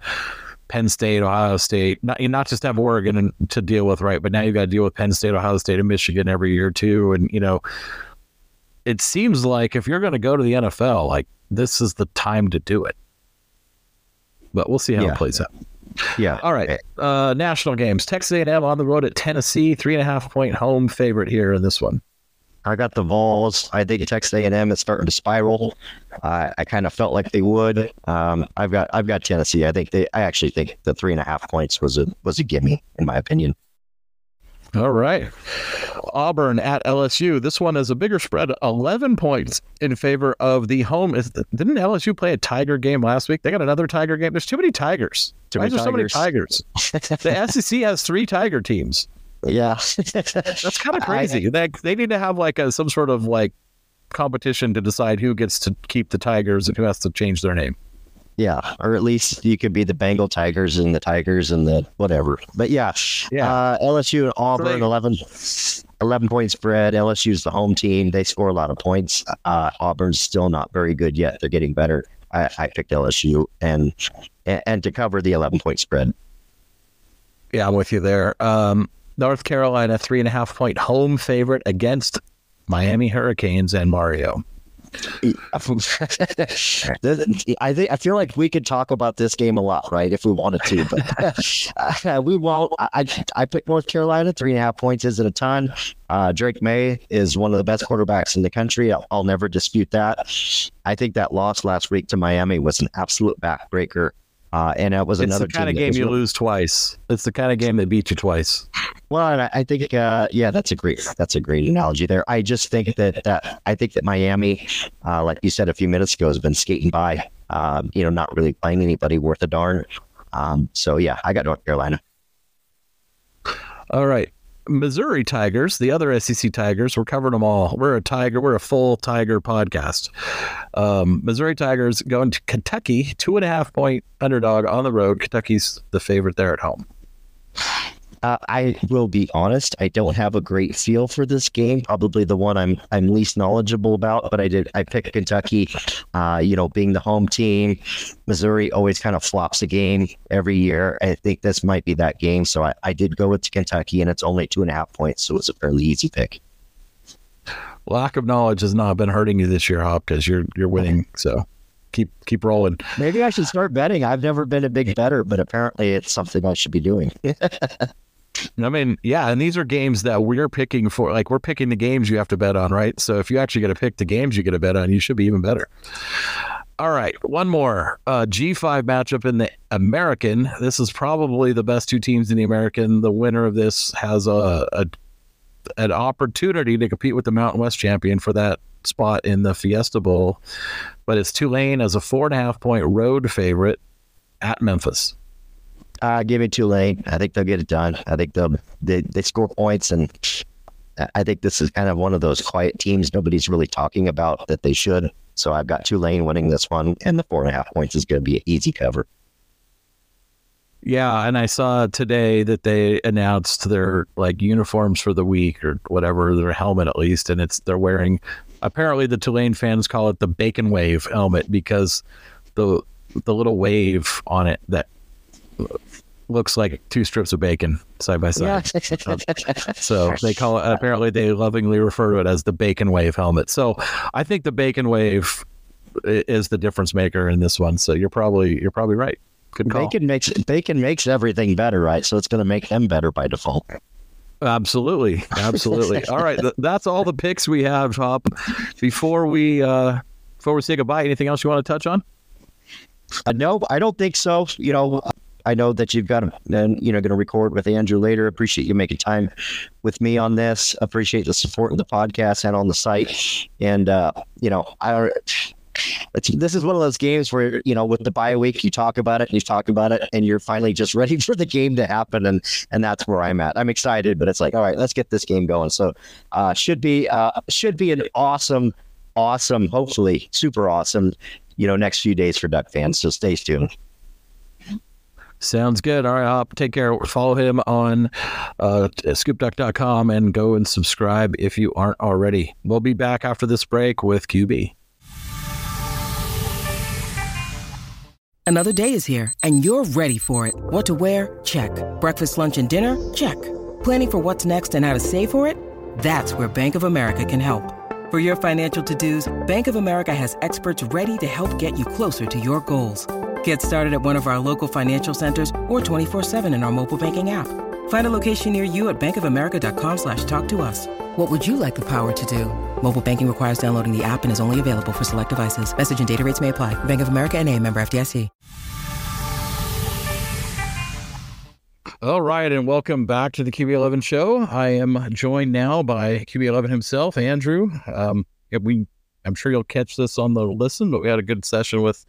Penn State, Ohio State, not, not just have Oregon to deal with, right? But now you've got to deal with Penn State, Ohio State, and Michigan every year too. And, you know, it seems like if you're going to go to the NFL, like this is the time to do it. But we'll see how yeah. it plays out. Yeah. All right. Uh, national games. Texas A&M on the road at Tennessee, three and a half point home favorite here in this one. I got the Vols. I think Texas A&M is starting to spiral. Uh, I kind of felt like they would. Um, I've got I've got Tennessee. I think they. I actually think the three and a half points was a was a gimme in my opinion. All right. Auburn at LSU. This one is a bigger spread, 11 points in favor of the home. Is didn't LSU play a Tiger game last week? They got another Tiger game. There's too many Tigers. Too Why many there tigers. so many Tigers? the SEC has three Tiger teams. Yeah. That's kind of crazy. I, they, they need to have like a, some sort of like competition to decide who gets to keep the Tigers and who has to change their name. Yeah, or at least you could be the Bengal Tigers and the Tigers and the whatever. But yeah, yeah. Uh, LSU and Auburn, 11, 11 point spread. LSU's the home team. They score a lot of points. Uh, Auburn's still not very good yet. They're getting better. I, I picked LSU and, and, and to cover the eleven point spread. Yeah, I'm with you there. Um, North Carolina three and a half point home favorite against Miami Hurricanes and Mario. I think I feel like we could talk about this game a lot, right? If we wanted to, but uh, we won't. I I picked North Carolina. Three and a half points isn't a ton. Uh, Drake Maye is one of the best quarterbacks in the country. I'll, I'll never dispute that. I think that loss last week to Miami was an absolute backbreaker. Uh, and that was it's another the kind of game you lose twice. It's the kind of game that beat you twice. Well, I, I think, uh, yeah, that's a great, that's a great analogy there. I just think that, that I think that Miami, uh, like you said a few minutes ago, has been skating by Um, you know, not really playing anybody worth a darn. Um, so yeah, I got North Carolina. All right. Missouri Tigers, the other SEC Tigers, we're covering them all. We're a Tiger, we're a full Tiger podcast. Um, Missouri Tigers going to Kentucky, two and a half point underdog on the road. Kentucky's the favorite there at home. Uh, I will be honest. I don't have a great feel for this game. Probably the one I'm I'm least knowledgeable about. But I did. I picked Kentucky. Uh, you know, being the home team, Missouri always kind of flops a game every year. I think this might be that game. So I, I did go with Kentucky, and it's only two and a half points. So it's a fairly easy pick. Lack of knowledge has not been hurting you this year, Hop, because you're you're winning. So keep keep rolling. Maybe I should start betting. I've never been a big better, but apparently it's something I should be doing. I mean, yeah, and these are games that we're picking for. Like we're picking the games you have to bet on, right? So if you actually get to pick the games you get to bet on, you should be even better. All right, one more uh, G5 matchup in the American. This is probably the best two teams in the American. The winner of this has a, a an opportunity to compete with the Mountain West champion for that spot in the Fiesta Bowl, but it's Tulane as a four and a half point road favorite at Memphis. Uh, give me Tulane. I think they'll get it done. I think they'll they, they score points, and I think this is kind of one of those quiet teams nobody's really talking about that they should. So I've got Tulane winning this one, and the four and a half points is going to be an easy cover. Yeah, and I saw today that they announced their like uniforms for the week or whatever, their helmet at least, and it's they're wearing. Apparently, the Tulane fans call it the bacon wave helmet because the the little wave on it that looks like two strips of bacon side by side. so they call it. Apparently, they lovingly refer to it as the bacon wave helmet. So I think the bacon wave is the difference maker in this one. So you're probably you're probably right. Good call. Bacon makes bacon makes everything better, right? So it's going to make them better by default. Absolutely, absolutely. all right, th- that's all the picks we have. Hop. Before we uh, before we say goodbye, anything else you want to touch on? Uh, no, I don't think so. You know, I know that you've got, and you know, going to record with Andrew later. Appreciate you making time with me on this. Appreciate the support of the podcast and on the site. And uh, you know, I. this is one of those games where you know with the bye week you talk about it and you talk about it and you're finally just ready for the game to happen and and that's where I'm at. I'm excited, but it's like all right, let's get this game going. So uh, should be uh, should be an awesome, awesome, hopefully super awesome, you know, next few days for Duck fans. So stay tuned. Sounds good. All right, Hop. Take care. Follow him on uh, scoopduck.com and go and subscribe if you aren't already. We'll be back after this break with QB. Another day is here and you're ready for it. What to wear? Check. Breakfast, lunch, and dinner? Check. Planning for what's next and how to save for it? That's where Bank of America can help. For your financial to dos, Bank of America has experts ready to help get you closer to your goals. Get started at one of our local financial centers or 24-7 in our mobile banking app. Find a location near you at bankofamerica.com slash talk to us. What would you like the power to do? Mobile banking requires downloading the app and is only available for select devices. Message and data rates may apply. Bank of America and a member FDIC. All right, and welcome back to the QB11 show. I am joined now by QB11 himself, Andrew. Um, we, I'm sure you'll catch this on the listen, but we had a good session with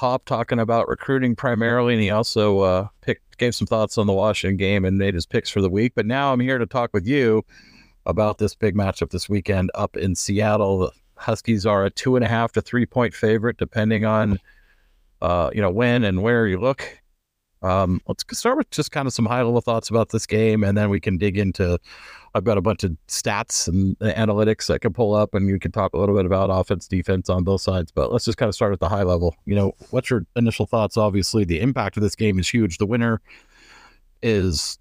Hop talking about recruiting primarily, and he also uh, picked gave some thoughts on the Washington game and made his picks for the week. But now I'm here to talk with you about this big matchup this weekend up in Seattle. The Huskies are a two and a half to three point favorite, depending on uh, you know when and where you look. Um, let's start with just kind of some high level thoughts about this game, and then we can dig into. I've got a bunch of stats and analytics I can pull up, and you can talk a little bit about offense, defense on both sides. But let's just kind of start at the high level. You know, what's your initial thoughts? Obviously, the impact of this game is huge. The winner is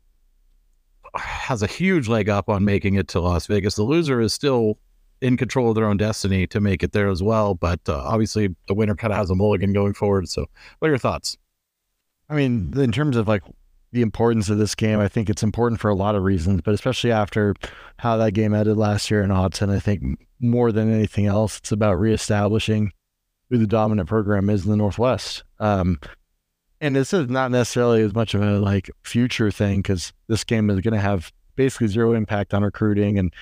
has a huge leg up on making it to Las Vegas. The loser is still in control of their own destiny to make it there as well. But uh, obviously, the winner kind of has a mulligan going forward. So, what are your thoughts? I mean, in terms of like the importance of this game, I think it's important for a lot of reasons, but especially after how that game ended last year in Autzen, I think more than anything else, it's about reestablishing who the dominant program is in the Northwest. Um, and this is not necessarily as much of a like future thing because this game is going to have basically zero impact on recruiting, and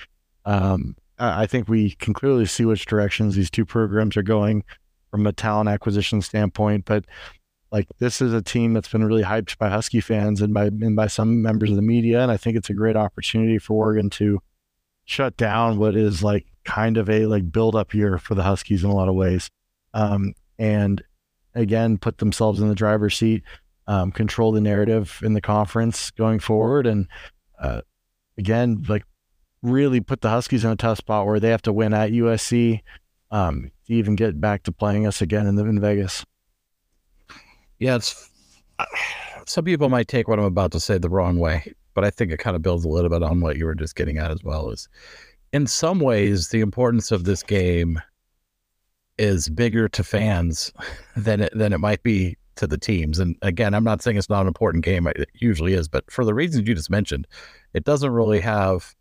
um, I think we can clearly see which directions these two programs are going. from a talent acquisition standpoint. But like this is a team that's been really hyped by Husky fans and by and by some members of the media, and I think it's a great opportunity for Oregon to shut down what is like kind of a like build up year for the Huskies in a lot of ways, um, and again put themselves in the driver's seat, um, control the narrative in the conference going forward, and uh, again like really put the Huskies in a tough spot where they have to win at USC um, to even get back to playing us again in the in Vegas. Yeah, it's uh, some people might take what I'm about to say the wrong way, but I think it kind of builds a little bit on what you were just getting at as well. Is in some ways the importance of this game is bigger to fans than it than it might be to the teams. And again, I'm not saying it's not an important game. It usually is, but for the reasons you just mentioned, it doesn't really have.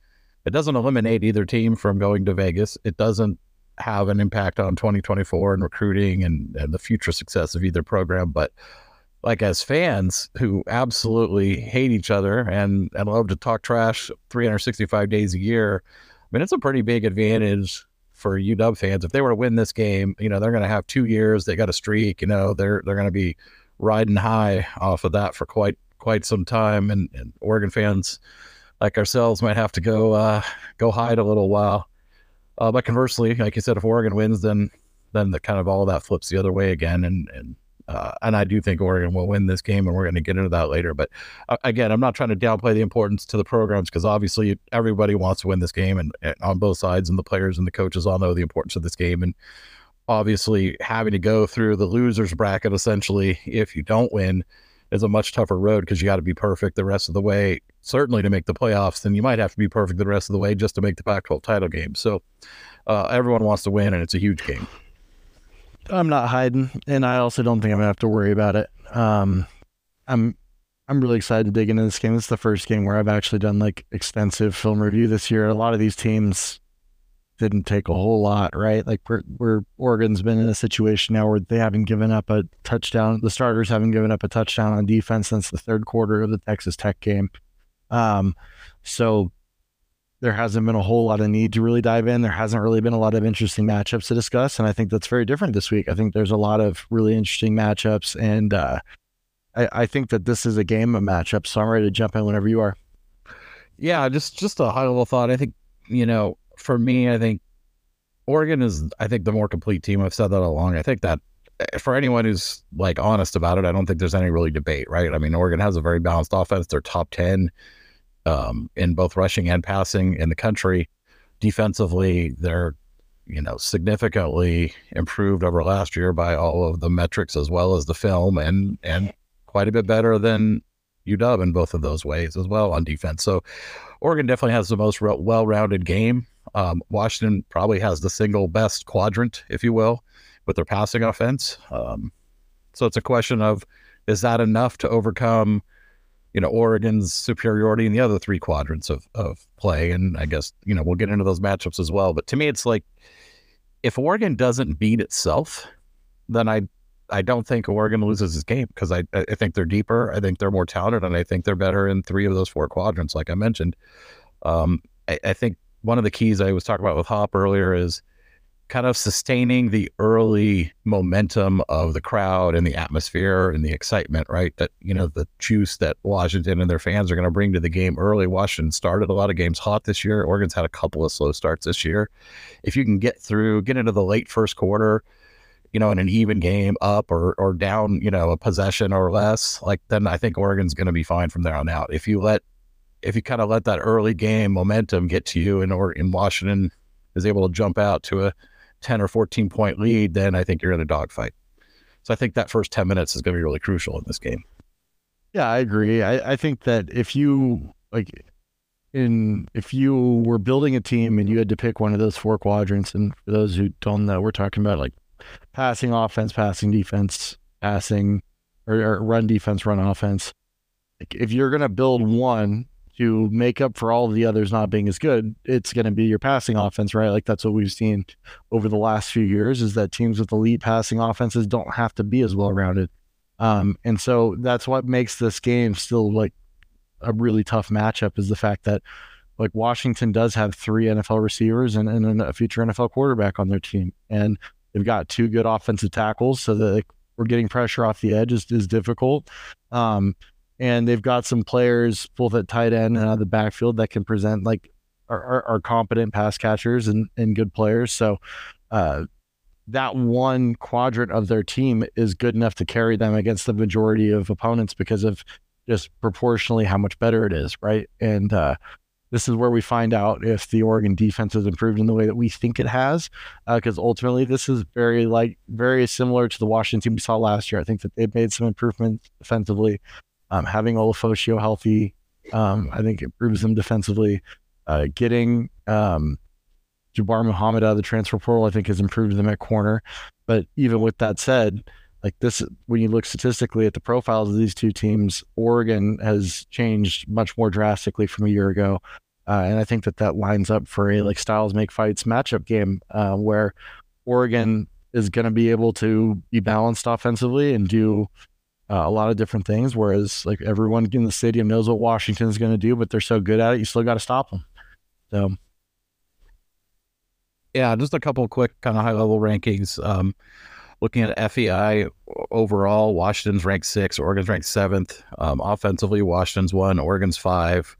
It doesn't eliminate either team from going to Vegas. It doesn't have an impact on 2024 and recruiting and, and the future success of either program. But like as fans who absolutely hate each other and, and love to talk trash 365 days a year, I mean, it's a pretty big advantage for UW fans. If they were to win this game, you know, they're going to have two years. They got a streak, you know, they're, they're going to be riding high off of that for quite, quite some time. And, and Oregon fans like ourselves might have to go, uh, go hide a little while. Uh, but conversely, like you said, if Oregon wins, then then the kind of all of that flips the other way again, and and uh, and I do think Oregon will win this game, and we're going to get into that later. But uh, again, I'm not trying to downplay the importance to the programs because obviously everybody wants to win this game, and, and, on both sides, and the players and the coaches all know the importance of this game, and obviously having to go through the losers bracket essentially if you don't win is a much tougher road because you got to be perfect the rest of the way, certainly to make the playoffs. Then you might have to be perfect the rest of the way just to make the Pac 12 title game. So uh, everyone wants to win, and it's a huge game. I'm not hiding, and I also don't think I'm gonna have to worry about it. Um, I'm I'm really excited to dig into this game. It's the first game where I've actually done like extensive film review this year. A lot of these teams didn't take a whole lot, right? Like we're, we're Oregon's been in a situation now where they haven't given up a touchdown. The starters haven't given up a touchdown on defense since the third quarter of the Texas Tech game. Um, so there hasn't been a whole lot of need to really dive in. There hasn't really been a lot of interesting matchups to discuss, and I think that's very different this week. I think there's a lot of really interesting matchups, and uh, I, I think that this is a game of matchups. So I'm ready to jump in whenever you are. Yeah, just just a high level thought. I think you know for me, I think Oregon is, I think, the more complete team. I've said that all along. I think that eh, for anyone who's like honest about it, I don't think there's any really debate, right? I mean, Oregon has a very balanced offense. They're top 10 um, in both rushing and passing in the country. Defensively, they're, you know, significantly improved over last year by all of the metrics as well as the film and, and quite a bit better than UW in both of those ways as well on defense. So Oregon definitely has the most well rounded game um, Washington probably has the single best quadrant, if you will, with their passing offense. Um, so it's a question of is that enough to overcome, you know, Oregon's superiority in the other three quadrants of, of play? And I guess, you know, we'll get into those matchups as well. But to me, it's like if Oregon doesn't beat itself, then I I don't think Oregon loses this game because I I think they're deeper. I think they're more talented, and I think they're better in three of those four quadrants, like I mentioned. Um, I, I think one of the keys I was talking about with Hop earlier is kind of sustaining the early momentum of the crowd and the atmosphere and the excitement, right? That, you know, the juice that Washington and their fans are going to bring to the game early. Washington started a lot of games hot this year. Oregon's had a couple of slow starts this year. If you can get through, get into the late first quarter, you know, in an even game up or, or down, you know, a possession or less, like then I think Oregon's going to be fine from there on out. If you let if you kind of let that early game momentum get to you and or in Washington is able to jump out to a 10 or 14 point lead, then I think you're in a dogfight. So I think that first 10 minutes is going to be really crucial in this game. Yeah, I agree. I, I think that if you like in if you were building a team and you had to pick one of those four quadrants, and for those who don't know, we're talking about like passing offense, passing defense, passing or, or run defense, run offense. Like if you're gonna build one to make up for all of the others not being as good, it's going to be your passing offense, right? Like that's what we've seen over the last few years is that teams with elite passing offenses don't have to be as well rounded. Um, and so that's what makes this game still like a really tough matchup is the fact that like Washington does have three NFL receivers and, and a future NFL quarterback on their team. And They've got two good offensive tackles, so that like, we're getting pressure off the edge is, is difficult. Um, and they've got some players both at tight end and out of the backfield that can present like are, are, are competent pass catchers and, and good players. So uh, that one quadrant of their team is good enough to carry them against the majority of opponents because of just proportionally how much better it is, right? And uh, this is where we find out if the Oregon defense has improved in the way that we think it has, because uh, ultimately this is very like very similar to the Washington team we saw last year. I think that they've made some improvements defensively. Um, having Ulofoshio healthy, um, I think improves them defensively. Uh, getting um, Jabbar Muhammad out of the transfer portal, I think, has improved them at corner. But even with that said, like this, when you look statistically at the profiles of these two teams, Oregon has changed much more drastically from a year ago. Uh, and I think that that lines up for a like styles make fights matchup game uh, where Oregon is going to be able to be balanced offensively and do uh, a lot of different things. Whereas like everyone in the stadium knows what Washington is going to do, but they're so good at it, you still got to stop them. So, yeah, just a couple quick kind of high level rankings. Um, looking at FEI overall, Washington's ranked six, Oregon's ranked seventh. Um, offensively, Washington's one, Oregon's five.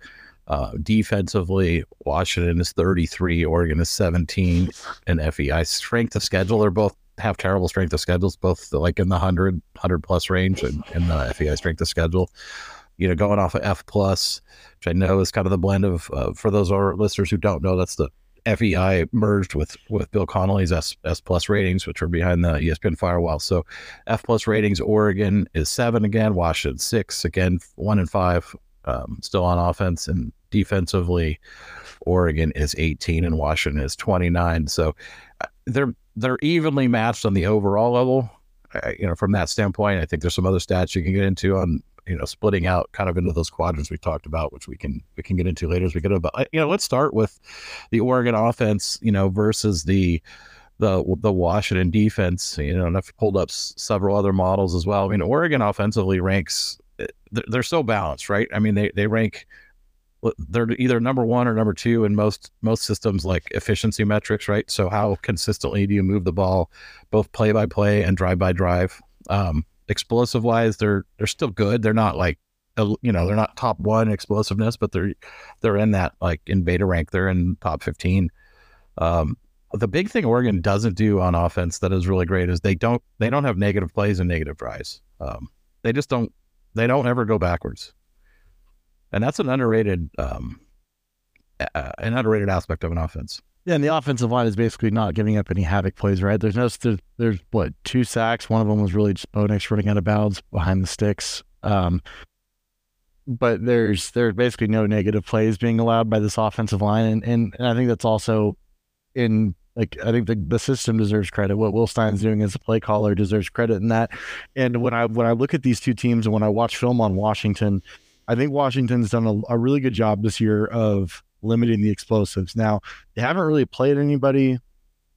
Uh, defensively, Washington is 33, Oregon is 17, and FEI strength of schedule. They're both have terrible strength of schedules, both like in the 100, 100 plus range and in the FEI strength of schedule. You know, going off of F plus, which I know is kind of the blend of, uh, for those our listeners who don't know, that's the FEI merged with with Bill Connelly's S S plus ratings, which are behind the ESPN firewall. So F plus ratings, Oregon is seven again, Washington six again, one and five, um, still on offense and defensively. Oregon is 18 and Washington is 29. So uh, they're they're evenly matched on the overall level. You know, from that standpoint, I think there's some other stats you can get into on you know splitting out kind of into those quadrants we talked about, which we can we can get into later as we get about. Uh, you know, let's start with the Oregon offense, you know, versus the the the Washington defense. You know, and I've pulled up s- several other models as well. I mean, Oregon offensively ranks they're, they're so balanced, right? I mean, they they rank they're either number one or number two in most most systems like efficiency metrics right? So how consistently do you move the ball both play by play and drive by drive? Um, explosive wise they're they're still good. They're not like you know they're not top one explosiveness but they're they're in that like in beta rank they're in top 15 um, the big thing oregon doesn't do on offense that is really great is they don't they don't have negative plays and negative drives. Um, they just don't they don't ever go backwards and that's an underrated um, uh, an underrated aspect of an offense. Yeah, and the offensive line is basically not giving up any havoc plays, right? There's no there's, there's what two sacks. One of them was really just Bo Nix running out of bounds behind the sticks. Um, but there's there's basically no negative plays being allowed by this offensive line, and and, and I think that's also in like I think the, the system deserves credit. What Will Stein's doing as a play caller deserves credit in that. And when I when I look at these two teams and when I watch film on Washington, I think Washington's done a, a really good job this year of limiting the explosives. Now, they haven't really played anybody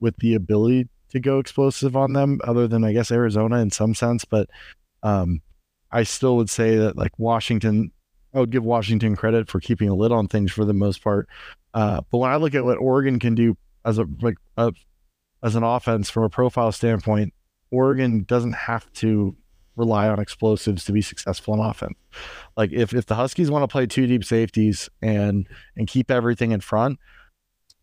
with the ability to go explosive on them, other than I guess Arizona in some sense. But um, I still would say that like Washington, I would give Washington credit for keeping a lid on things for the most part. Uh, but when I look at what Oregon can do as a like a, as an offense from a profile standpoint, Oregon doesn't have to rely on explosives to be successful in offense. Like if if the Huskies want to play two deep safeties and and keep everything in front,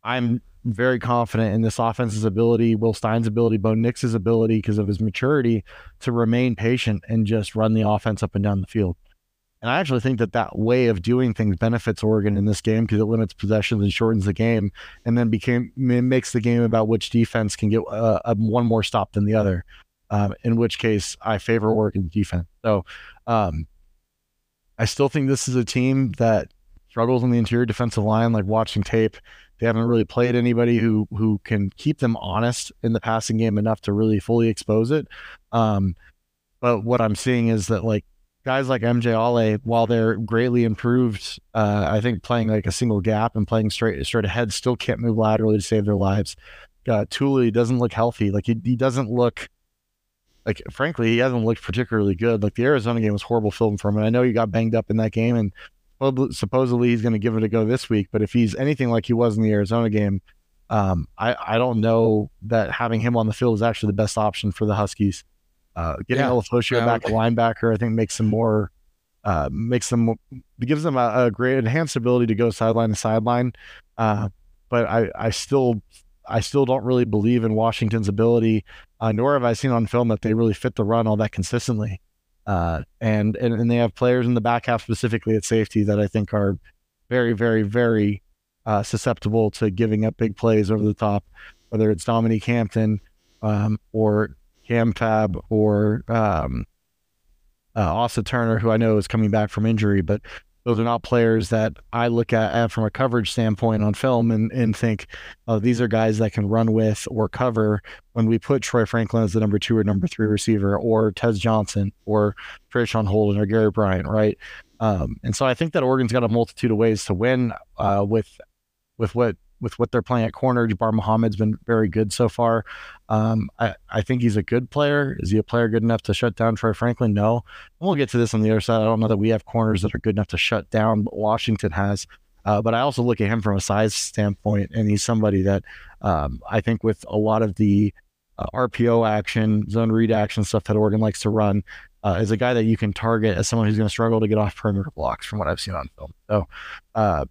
I'm very confident in this offense's ability, Will Stein's ability, Bo Nix's ability because of his maturity to remain patient and just run the offense up and down the field. And I actually think that that way of doing things benefits Oregon in this game because it limits possessions and shortens the game, and then became makes the game about which defense can get uh, one more stop than the other um, in which case I favor Oregon defense. So um, I still think this is a team that struggles on the interior defensive line. Like watching tape, they haven't really played anybody who who can keep them honest in the passing game enough to really fully expose it. Um, but what I'm seeing is that like guys like MJ Ale, while they're greatly improved, uh, I think playing like a single gap and playing straight straight ahead still can't move laterally to save their lives. Uh, Tuli doesn't look healthy. Like he, he doesn't look like frankly, he hasn't looked particularly good. Like the Arizona game was horrible film for him, and I know he got banged up in that game, and supposedly he's going to give it a go this week. But if he's anything like he was in the Arizona game, Um, I I don't know that having him on the field is actually the best option for the Huskies. Uh, getting yeah. Yeah. back at linebacker, I think makes them more uh, makes them gives them a, a, great enhanced ability to go sideline to sideline. Uh, but I I still I still don't really believe in Washington's ability, uh, nor have I seen on film that they really fit the run all that consistently. Uh, and, and and they have players in the back half specifically at safety that I think are very, very, very uh, susceptible to giving up big plays over the top, whether it's Dominique Hampton um, or Cam Fab or um, uh, Asa Turner, who I know is coming back from injury, but those are not players that I look at, at from a coverage standpoint on film and, and think, oh, these are guys that can run with or cover when we put Troy Franklin as the number two or number three receiver, or Tez Johnson, or Traeshon Holden, or Gary Bryant, right? Um, and so I think that Oregon's got a multitude of ways to win uh, with with what with what they're playing at corner. Jabbar Muhammad's been very good so far. Um, I, I think he's a good player. Is he a player good enough to shut down Troy Franklin? No. And we'll get to this on the other side. I don't know that we have corners that are good enough to shut down, but Washington has. Uh, but I also look at him from a size standpoint, and he's somebody that um, I think with a lot of the uh, RPO action, zone read action stuff that Oregon likes to run, uh, is a guy that you can target as someone who's going to struggle to get off perimeter blocks, from what I've seen on film. So, uh,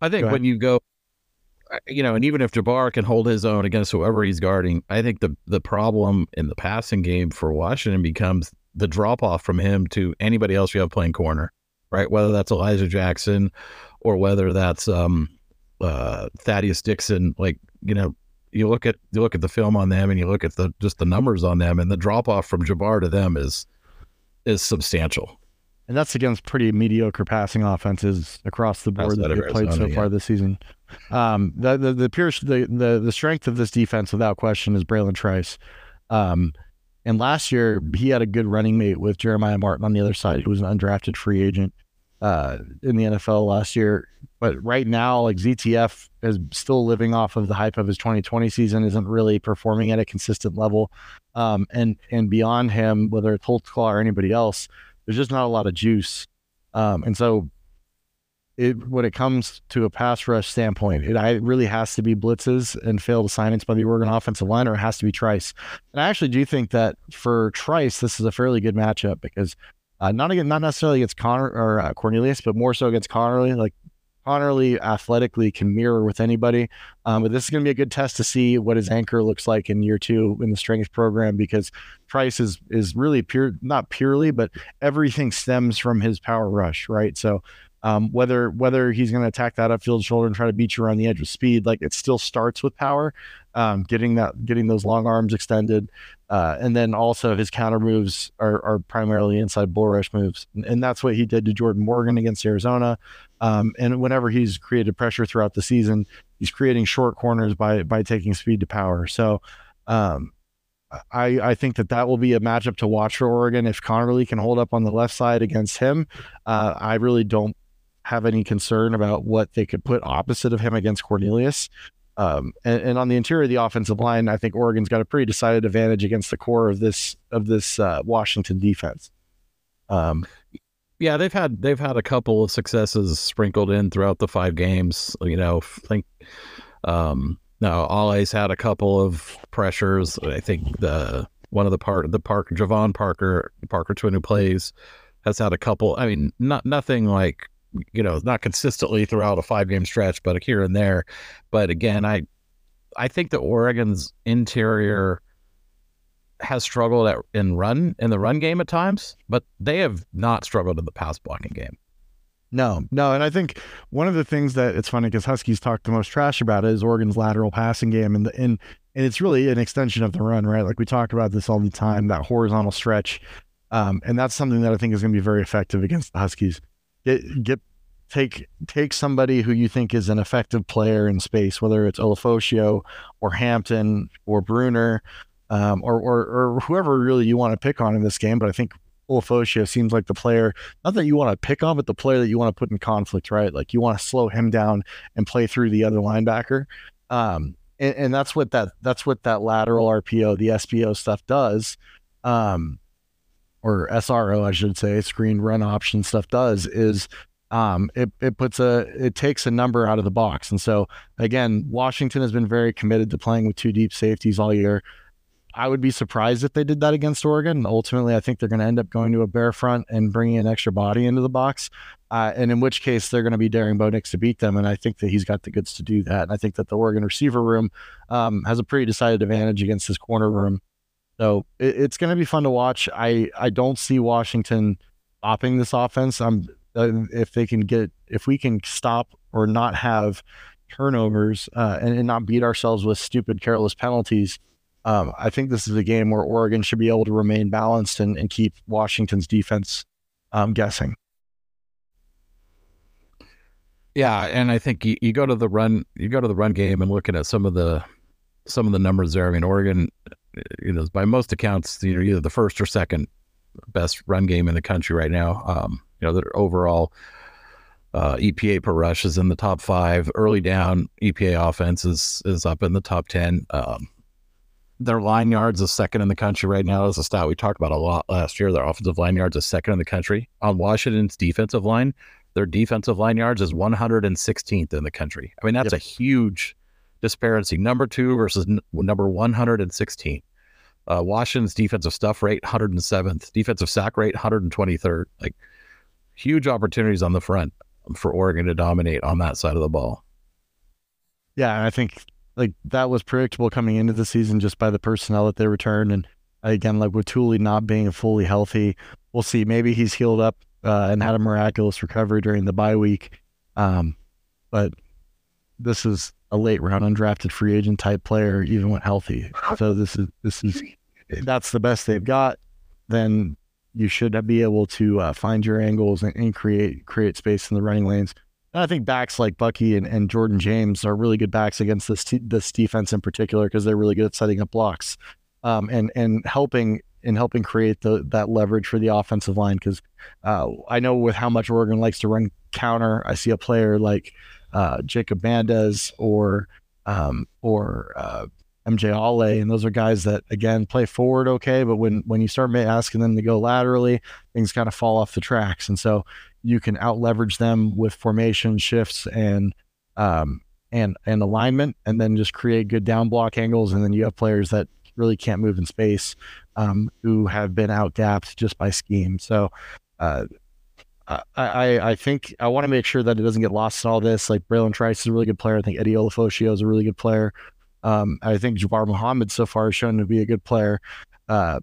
I think when you go you know, and even if Jabbar can hold his own against whoever he's guarding, I think the the problem in the passing game for Washington becomes the drop off from him to anybody else you have playing corner, right? Whether that's Elijah Jackson or whether that's um, uh, Thaddeus Dixon. Like you know, you look at you look at the film on them and you look at the just the numbers on them, and the drop off from Jabbar to them is is substantial. And that's against pretty mediocre passing offenses across the board that they've played so yeah. far this season. Um, the the the, pure, the the the strength of this defense, without question, is Bralen Trice. Um, and last year he had a good running mate with Jeremiah Martin on the other side, who was an undrafted free agent uh, in the NFL last year. But right now, like ZTF is still living off of the hype of his 2020 season, isn't really performing at a consistent level. Um, and and beyond him, whether it's Holtzclaw or anybody else, there's just not a lot of juice. Um, and so it when it comes to a pass rush standpoint, it, really has to be blitzes and failed assignments by the Oregon offensive line, or it has to be Trice. And I actually do think that for Trice, this is a fairly good matchup because uh, not again, not necessarily against Connor or uh, Cornelius, but more so against Conerly. Like Conerly athletically can mirror with anybody, um, but this is going to be a good test to see what his anchor looks like in year two in the strength program because Trice is is really pure, not purely, but everything stems from his power rush, right? So um, whether whether he's going to attack that upfield shoulder and try to beat you around the edge with speed, like it still starts with power, um, getting that getting those long arms extended, uh, and then also his counter moves are, are primarily inside bull rush moves, and, and, that's what he did to Jordan Morgan against Arizona. Um, and whenever he's created pressure throughout the season, he's creating short corners by by taking speed to power. So. I, I think that that will be a matchup to watch for Oregon if Conerly can hold up on the left side against him. Uh, I really don't have any concern about what they could put opposite of him against Cornelius. Um, and, and, on the interior of the offensive line, I think Oregon's got a pretty decided advantage against the core of this of this uh, Washington defense. Um, yeah, they've had they've had a couple of successes sprinkled in throughout the five games. You know, think um, no, Ole's had a couple of pressures. I think the one of the part the park Jayvon Parker Parker twin who plays has had a couple. I mean, not nothing like you know, not consistently throughout a five game stretch, but here and there. But again, I I think that Oregon's interior has struggled at, in run in the run game at times, but they have not struggled in the pass blocking game. No, no, and I think one of the things that it's funny because Huskies talk the most trash about is Oregon's lateral passing game, and the, and and it's really an extension of the run, right? Like we talk about this all the time, that horizontal stretch, um, and that's something that I think is going to be very effective against the Huskies get get take take somebody who you think is an effective player in space, whether it's Ulofoshio or Hampton or Bruener, um, or, or or whoever really you want to pick on in this game. But I think Ulofoshio seems like the player, not that you want to pick on, but the player that you want to put in conflict, right? Like you want to slow him down and play through the other linebacker. Um, and, and, that's what that that's what that lateral RPO, the SPO stuff does. Um, or SRO, I should say, screen run option stuff does is um, it, it puts a it takes a number out of the box. And so again, Washington has been very committed to playing with two deep safeties all year. I would be surprised if they did that against Oregon. Ultimately, I think they're going to end up going to a bear front and bringing an extra body into the box. Uh, and in which case, they're going to be daring Bo Nix to beat them. And I think that he's got the goods to do that. And I think that the Oregon receiver room um, has a pretty decided advantage against this corner room. So it, it's going to be fun to watch. I, I don't see Washington stopping this offense. I'm uh, if they can get if we can stop or not have turnovers uh, and, and, not beat ourselves with stupid careless penalties. Um, I think this is a game where Oregon should be able to remain balanced and, and keep Washington's defense um, guessing. Yeah, and I think you, you go to the run you go to the run game and looking at some of the some of the numbers there. I mean, Oregon, you know, by most accounts, you know, either the first or second best run game in the country right now. Um, you know, their overall uh, EPA per rush is in the top five. Early down EPA offense is is up in the top ten. Um, their line yards is second in the country right now. Is a stat we talked about a lot last year. Their offensive line yards is second in the country. On Washington's defensive line, their defensive line yards is 116th in the country. I mean, that's yep. a huge disparity. Number two versus n- number 116. Uh, Washington's defensive stuff rate 107th, defensive sack rate 123rd. Like huge opportunities on the front for Oregon to dominate on that side of the ball. Yeah, and I think like that was predictable coming into the season just by the personnel that they returned, and again, like with Tuli not being fully healthy, we'll see. Maybe he's healed up uh, and had a miraculous recovery during the bye week, um, but this is a late round undrafted free agent type player, even when healthy. So this is this is that's the best they've got. Then you should be able to uh, find your angles and, and, create create space in the running lanes. And I think backs like Bucky and, and Jordan James are really good backs against this t- this defense in particular because they're really good at setting up blocks um, and and helping in helping create the that leverage for the offensive line. Because uh, I know with how much Oregon likes to run counter, I see a player like uh, Jacob Bandes or um, or uh, MJ Ale, and those are guys that again play forward okay, but when when you start asking them to go laterally, things kind of fall off the tracks, and so you can out leverage them with formation shifts and um, and and alignment, and then just create good down block angles, and then you have players that really can't move in space um, who have been out gapped just by scheme. So. Uh, I, I think I want to make sure that it doesn't get lost in all this. Like Bralen Trice is a really good player. I think Eddie Ulofoshio is a really good player. Um, I think Jabbar Muhammad so far has shown to be a good player. Uh,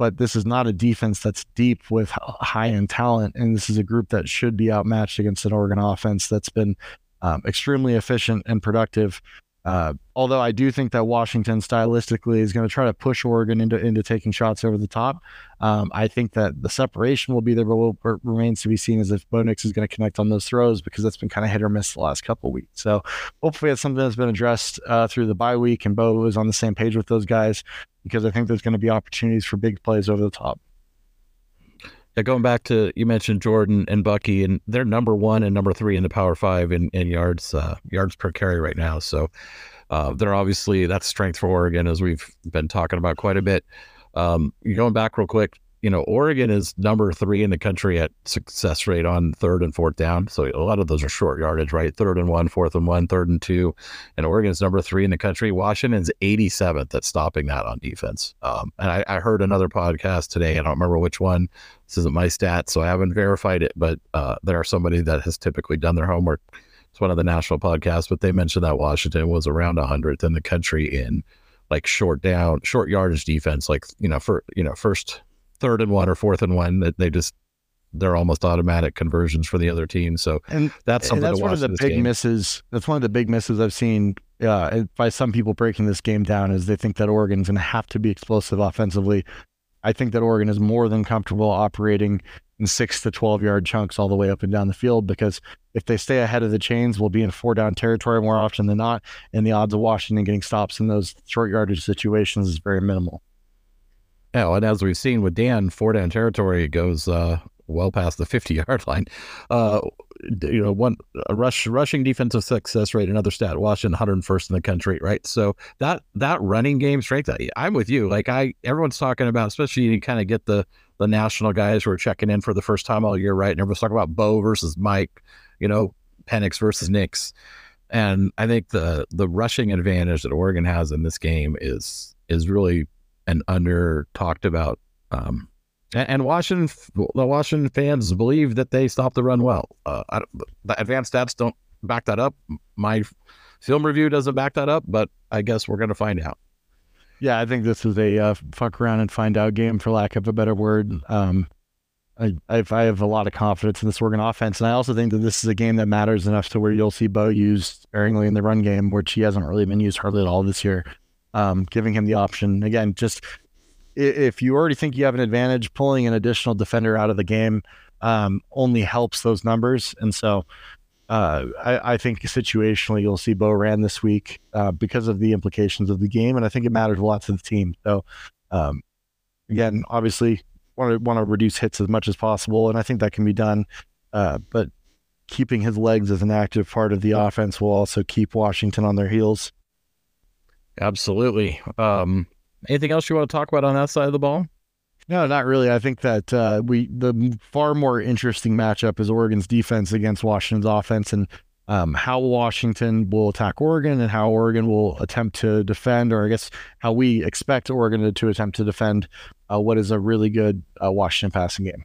but this is not a defense that's deep with high end talent. And this is a group that should be outmatched against an Oregon offense that's been um, extremely efficient and productive uh, although I do think that Washington stylistically is going to try to push Oregon into into taking shots over the top. Um, I think that the separation will be there, but what remains to be seen is if Bo Nix is going to connect on those throws because that's been kind of hit or miss the last couple weeks. So hopefully it's something that's been addressed uh, through the bye week, and Bo is on the same page with those guys because I think there's going to be opportunities for big plays over the top. Yeah, going back to you mentioned Jordan and Bucky, and they're number one and number three in the Power Five in, in yards uh, yards per carry right now. So uh, they're obviously that's strength for Oregon, as we've been talking about quite a bit. Um, going back real quick, you know, Oregon is number three in the country at success rate on third and fourth down. So a lot of those are short yardage, right? Third and one, fourth and one, third and two. And Oregon's number three in the country. Washington's 87th at stopping that on defense. Um, and I, I, heard another podcast today. I don't remember which one. This isn't my stat, so I haven't verified it, but uh, there are somebody that has typically done their homework. It's one of the national podcasts, but they mentioned that Washington was around 100th in the country in like short down, short yardage defense, like, you know, for, you know, first third and one or fourth and one that they just they're almost automatic conversions for the other team. So and that's something and that's one of the big game. misses. That's one of the big misses I've seen uh, by some people breaking this game down is they think that Oregon's going to have to be explosive offensively. I think that Oregon is more than comfortable operating in six to 12 yard chunks all the way up and down the field because if they stay ahead of the chains, we'll be in four down territory more often than not. And the odds of Washington getting stops in those short yardage situations is very minimal. Yeah, and as we've seen with Dan, four down territory goes uh, well past the 50 yard line. Uh, you know, one rush rushing defensive success rate, another stat, Washington 101st in the country, right? So that that running game strength, I'm with you. Like I, everyone's talking about, especially you kind of get the the national guys who are checking in for the first time all year, right? And everyone's talking about Bo versus Mike, you know, Penix versus Nix. And I think the the rushing advantage that Oregon has in this game is is really an under talked about. Um, and, and, Washington, the Washington fans believe that they stopped the run well. Uh, I, the advanced stats don't back that up. My film review doesn't back that up, but I guess we're going to find out. Yeah, I think this is a uh, fuck around and find out game, for lack of a better word. Um, I, I have a lot of confidence in this Oregon offense, and I also think that this is a game that matters enough to where you'll see Bo used sparingly in the run game, which he hasn't really been used hardly at all this year. Um, giving him the option again, just if you already think you have an advantage, pulling an additional defender out of the game um, only helps those numbers, and so uh, I, I, think situationally you'll see Bo ran this week uh, because of the implications of the game, and I think it matters a lot to the team. So, um, again, obviously, want to want to reduce hits as much as possible, and I think that can be done. Uh, but keeping his legs as an active part of the offense will also keep Washington on their heels. Absolutely. Um, anything else you want to talk about on that side of the ball? No, not really. I think that uh, we the far more interesting matchup is Oregon's defense against Washington's offense, and um, how Washington will attack Oregon and how Oregon will attempt to defend, or I guess how we expect Oregon to, to attempt to defend uh, what is a really good uh, Washington passing game.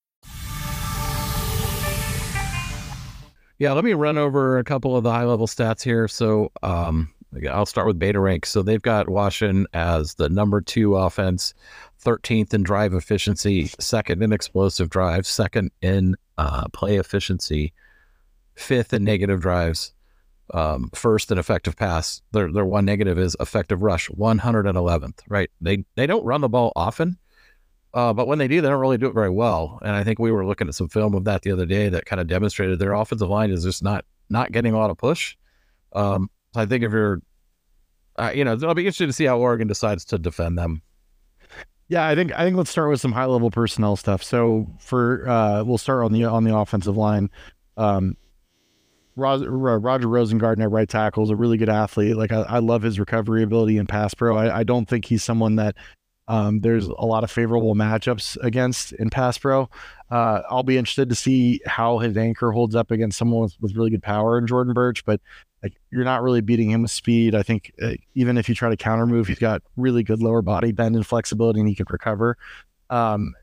Yeah, let me run over a couple of the high level stats here. So um, I'll start with beta rank. So they've got Washington as the number two offense, 13th in drive efficiency, second in explosive drives, second in uh, play efficiency, fifth in negative drives, um, first in effective pass. Their their one negative is effective rush, 111th. Right? They they don't run the ball often, uh, but when they do, they don't really do it very well. And I think we were looking at some film of that the other day that kind of demonstrated their offensive line is just not not getting a lot of push. Um, so I think if you're, uh, you know, I'll be interested to see how Oregon decides to defend them. Yeah, I think I think let's start with some high level personnel stuff. So for uh, we'll start on the on the offensive line. Um, Roger, Roger Rosengarten at right tackle is a really good athlete. Like I, I love his recovery ability in pass pro. I, I, don't think he's someone that um, there's a lot of favorable matchups against in pass pro. Uh, I'll be interested to see how his anchor holds up against someone with, with really good power in Jordan Burch, but like you're not really beating him with speed. I think uh, even if you try to counter move, he's got really good lower body bend and flexibility, and he can recover. Um,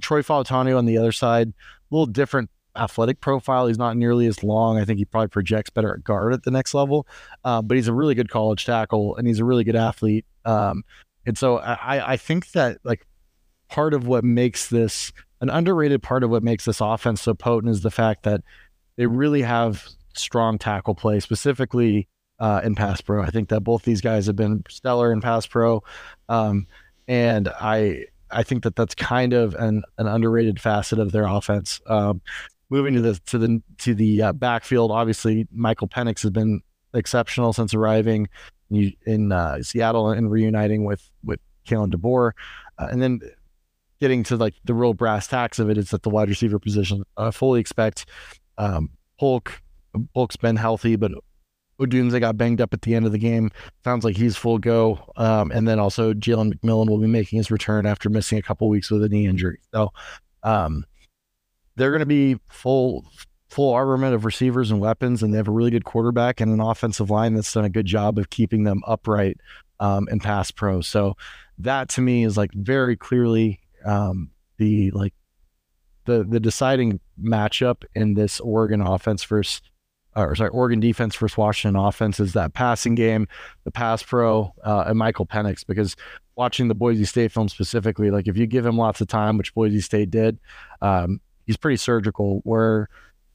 Troy Fautanu on the other side, a little different athletic profile. He's not nearly as long. I think he probably projects better at guard at the next level, uh, but he's a really good college tackle and he's a really good athlete. Um, and so I, I think that like part of what makes this an underrated part of what makes this offense so potent is the fact that they really have strong tackle play, specifically uh, in pass pro. I think that both these guys have been stellar in pass pro, um, and I I think that that's kind of an, an underrated facet of their offense. Um, moving to the to the to the uh, backfield, obviously Michael Penix has been exceptional since arriving in uh, Seattle and reuniting with with Kalen DeBoer, uh, and then getting to like the real brass tacks of it is that the wide receiver position. I fully expect um, Polk. Polk's been healthy, but Odunze got banged up at the end of the game. Sounds like he's full go. Um, and then also Jalen McMillan will be making his return after missing a couple weeks with a knee injury. So um, they're going to be full full armament of receivers and weapons, and they have a really good quarterback and an offensive line that's done a good job of keeping them upright um, and pass pro. So that to me is like very clearly um, the like the the deciding matchup in this Oregon offense versus or sorry Oregon defense versus Washington offense is that passing game, the pass pro, uh, and Michael Penix because watching the Boise State film specifically, like if you give him lots of time, which Boise State did, um, he's pretty surgical. Where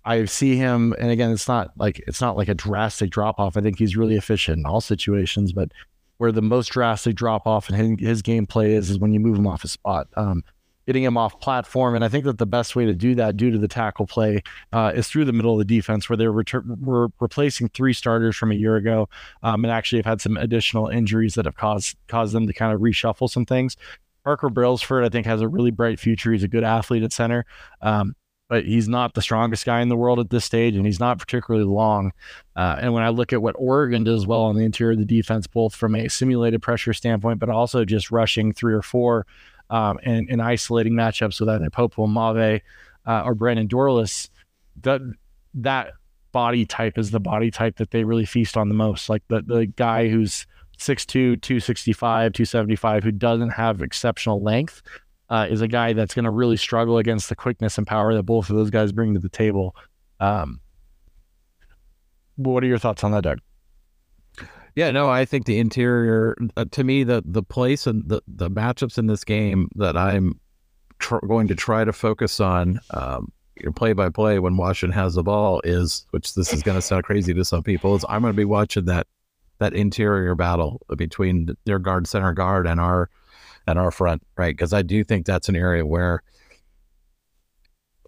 I see him, and again, it's not like it's not like a drastic drop off. I think he's really efficient in all situations, but where the most drastic drop off in his, gameplay is is when you move him off his spot. Um, getting him off platform. And I think that the best way to do that, due to the tackle play, uh, is through the middle of the defense, where they're we're replacing three starters from a year ago, um, and actually have had some additional injuries that have caused caused them to kind of reshuffle some things. Parker Brailsford, I think, has a really bright future. He's a good athlete at center. Um, but he's not the strongest guy in the world at this stage, and he's not particularly long. Uh, and when I look at what Oregon does well on the interior of the defense, both from a simulated pressure standpoint, but also just rushing three or four um, and, and isolating matchups with either Popo Mave uh, or Brandon Dorlus, that that body type is the body type that they really feast on the most. Like the the guy who's 6'2", 265, 275, who doesn't have exceptional length, uh, is a guy that's going to really struggle against the quickness and power that both of those guys bring to the table. Um, what are your thoughts on that, Doug? Yeah, no, I think the interior, uh, to me, the the place and the the matchups in this game that I'm tr- going to try to focus on, um, you know, play by play when Washington has the ball is, which this is going to sound crazy to some people, is I'm going to be watching that that interior battle between their guard, center guard, and our and our front, right? Because I do think that's an area where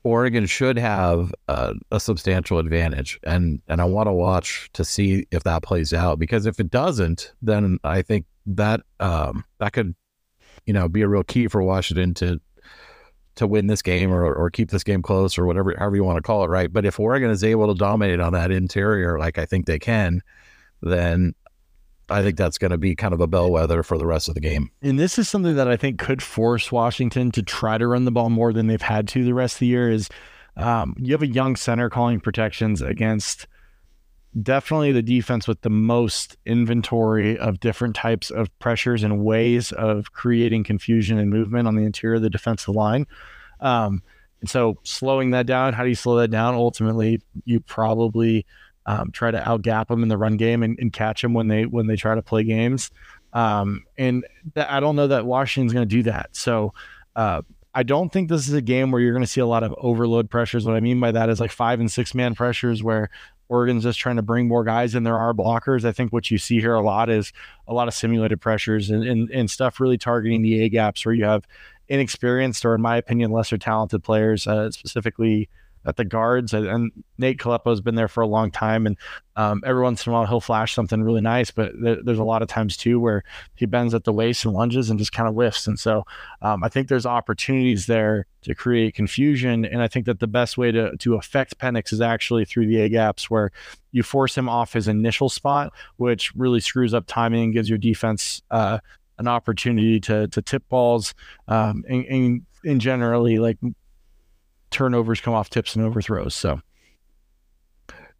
Oregon should have a substantial advantage, and and I want to watch to see if that plays out. Because if it doesn't, then I think that um, that could, you know, be a real key for Washington to to win this game or or keep this game close or whatever, however you want to call it, right? But if Oregon is able to dominate on that interior, like I think they can, then I think that's going to be kind of a bellwether for the rest of the game. And this is something that I think could force Washington to try to run the ball more than they've had to the rest of the year. Is um, you have a young center calling protections against definitely the defense with the most inventory of different types of pressures and ways of creating confusion and movement on the interior of the defensive line. Um, and so slowing that down, how do you slow that down? Ultimately, you probably um, try to outgap them in the run game and, and, catch them when they when they try to play games. Um, and th- I don't know that Washington's going to do that. So uh, I don't think this is a game where you're going to see a lot of overload pressures. What I mean by that is like five and six man pressures where Oregon's just trying to bring more guys in. There are blockers. I think what you see here a lot is a lot of simulated pressures and, and, and stuff really targeting the A gaps where you have inexperienced or, in my opinion, lesser talented players, uh, specifically at the guards. And, Nate Kalepo's been there for a long time, and um, every once in a while he'll flash something really nice. But there's a lot of times too where he bends at the waist and lunges and just kind of whiffs. And so um, I think there's opportunities there to create confusion. And I think that the best way to to affect Penix is actually through the A gaps, where you force him off his initial spot, which really screws up timing and gives your defense. Uh, an opportunity to to tip balls um, and, and, and generally like turnovers come off tips and overthrows. So,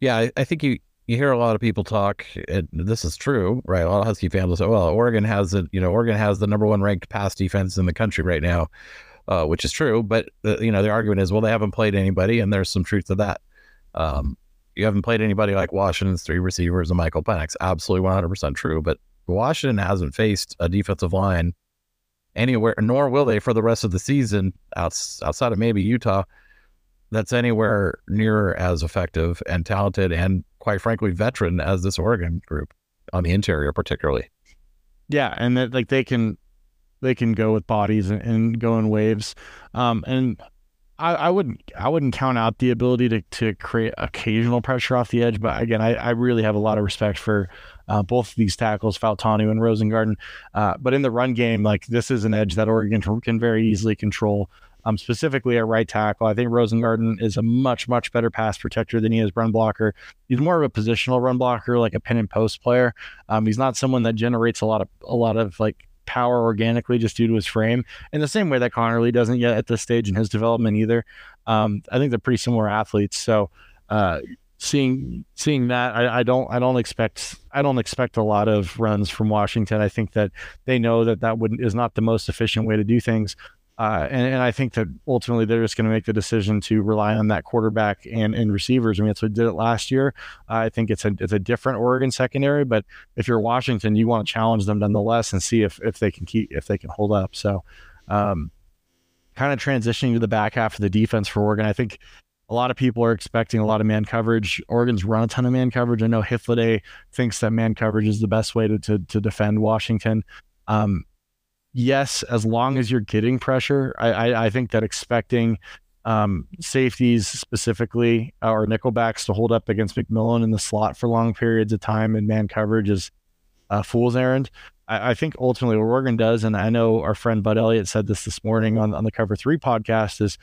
yeah, I, I think you you hear a lot of people talk, and this is true, right? A lot of Husky fans will say, "Well, Oregon has the you know Oregon has the number one ranked pass defense in the country right now," uh, which is true. But the, you know the argument is, well, they haven't played anybody, and there's some truth to that. Um, you haven't played anybody like Washington's three receivers and Michael Penix. Absolutely 100% true. But Washington hasn't faced a defensive line anywhere, nor will they for the rest of the season outside of maybe Utah that's anywhere near as effective and talented and quite frankly veteran as this Oregon group on the interior particularly. Yeah, and that like they can they can go with bodies and, and go in waves. Um, and I, I, wouldn't I wouldn't count out the ability to to create occasional pressure off the edge, but again, I, I really have a lot of respect for uh, both of these tackles, Fautanu and Rosengarten. Uh, but in the run game, like this is an edge that Oregon can very easily control um, specifically at right tackle. I think Rosengarten is a much, much better pass protector than he is run blocker. He's more of a positional run blocker, like a pin and post player. Um, he's not someone that generates a lot of a lot of like power organically just due to his frame. In the same way that Conerly doesn't yet at this stage in his development either. Um, I think they're pretty similar athletes. So uh, seeing seeing that, I, I, don't I don't expect I don't expect a lot of runs from Washington. I think that they know that that would is not the most efficient way to do things. Uh, and, and, I think that ultimately they're just going to make the decision to rely on that quarterback and, and receivers. I mean, that's what did it last year. Uh, I think it's a it's a different Oregon secondary, but if you're Washington, you want to challenge them nonetheless and see if if they can keep if they can hold up. So, um, kind of transitioning to the back half of the defense for Oregon, I think a lot of people are expecting a lot of man coverage. Oregon's run a ton of man coverage. I know Hifliday thinks that man coverage is the best way to to, to defend Washington. Um, yes, as long as you're getting pressure, I, I, I think that expecting um, safeties specifically uh, or nickelbacks to hold up against McMillan in the slot for long periods of time and man coverage is a fool's errand. I, I, think ultimately what Oregon does, and I know our friend Bud Elliott said this this morning on, on the Cover Three podcast, is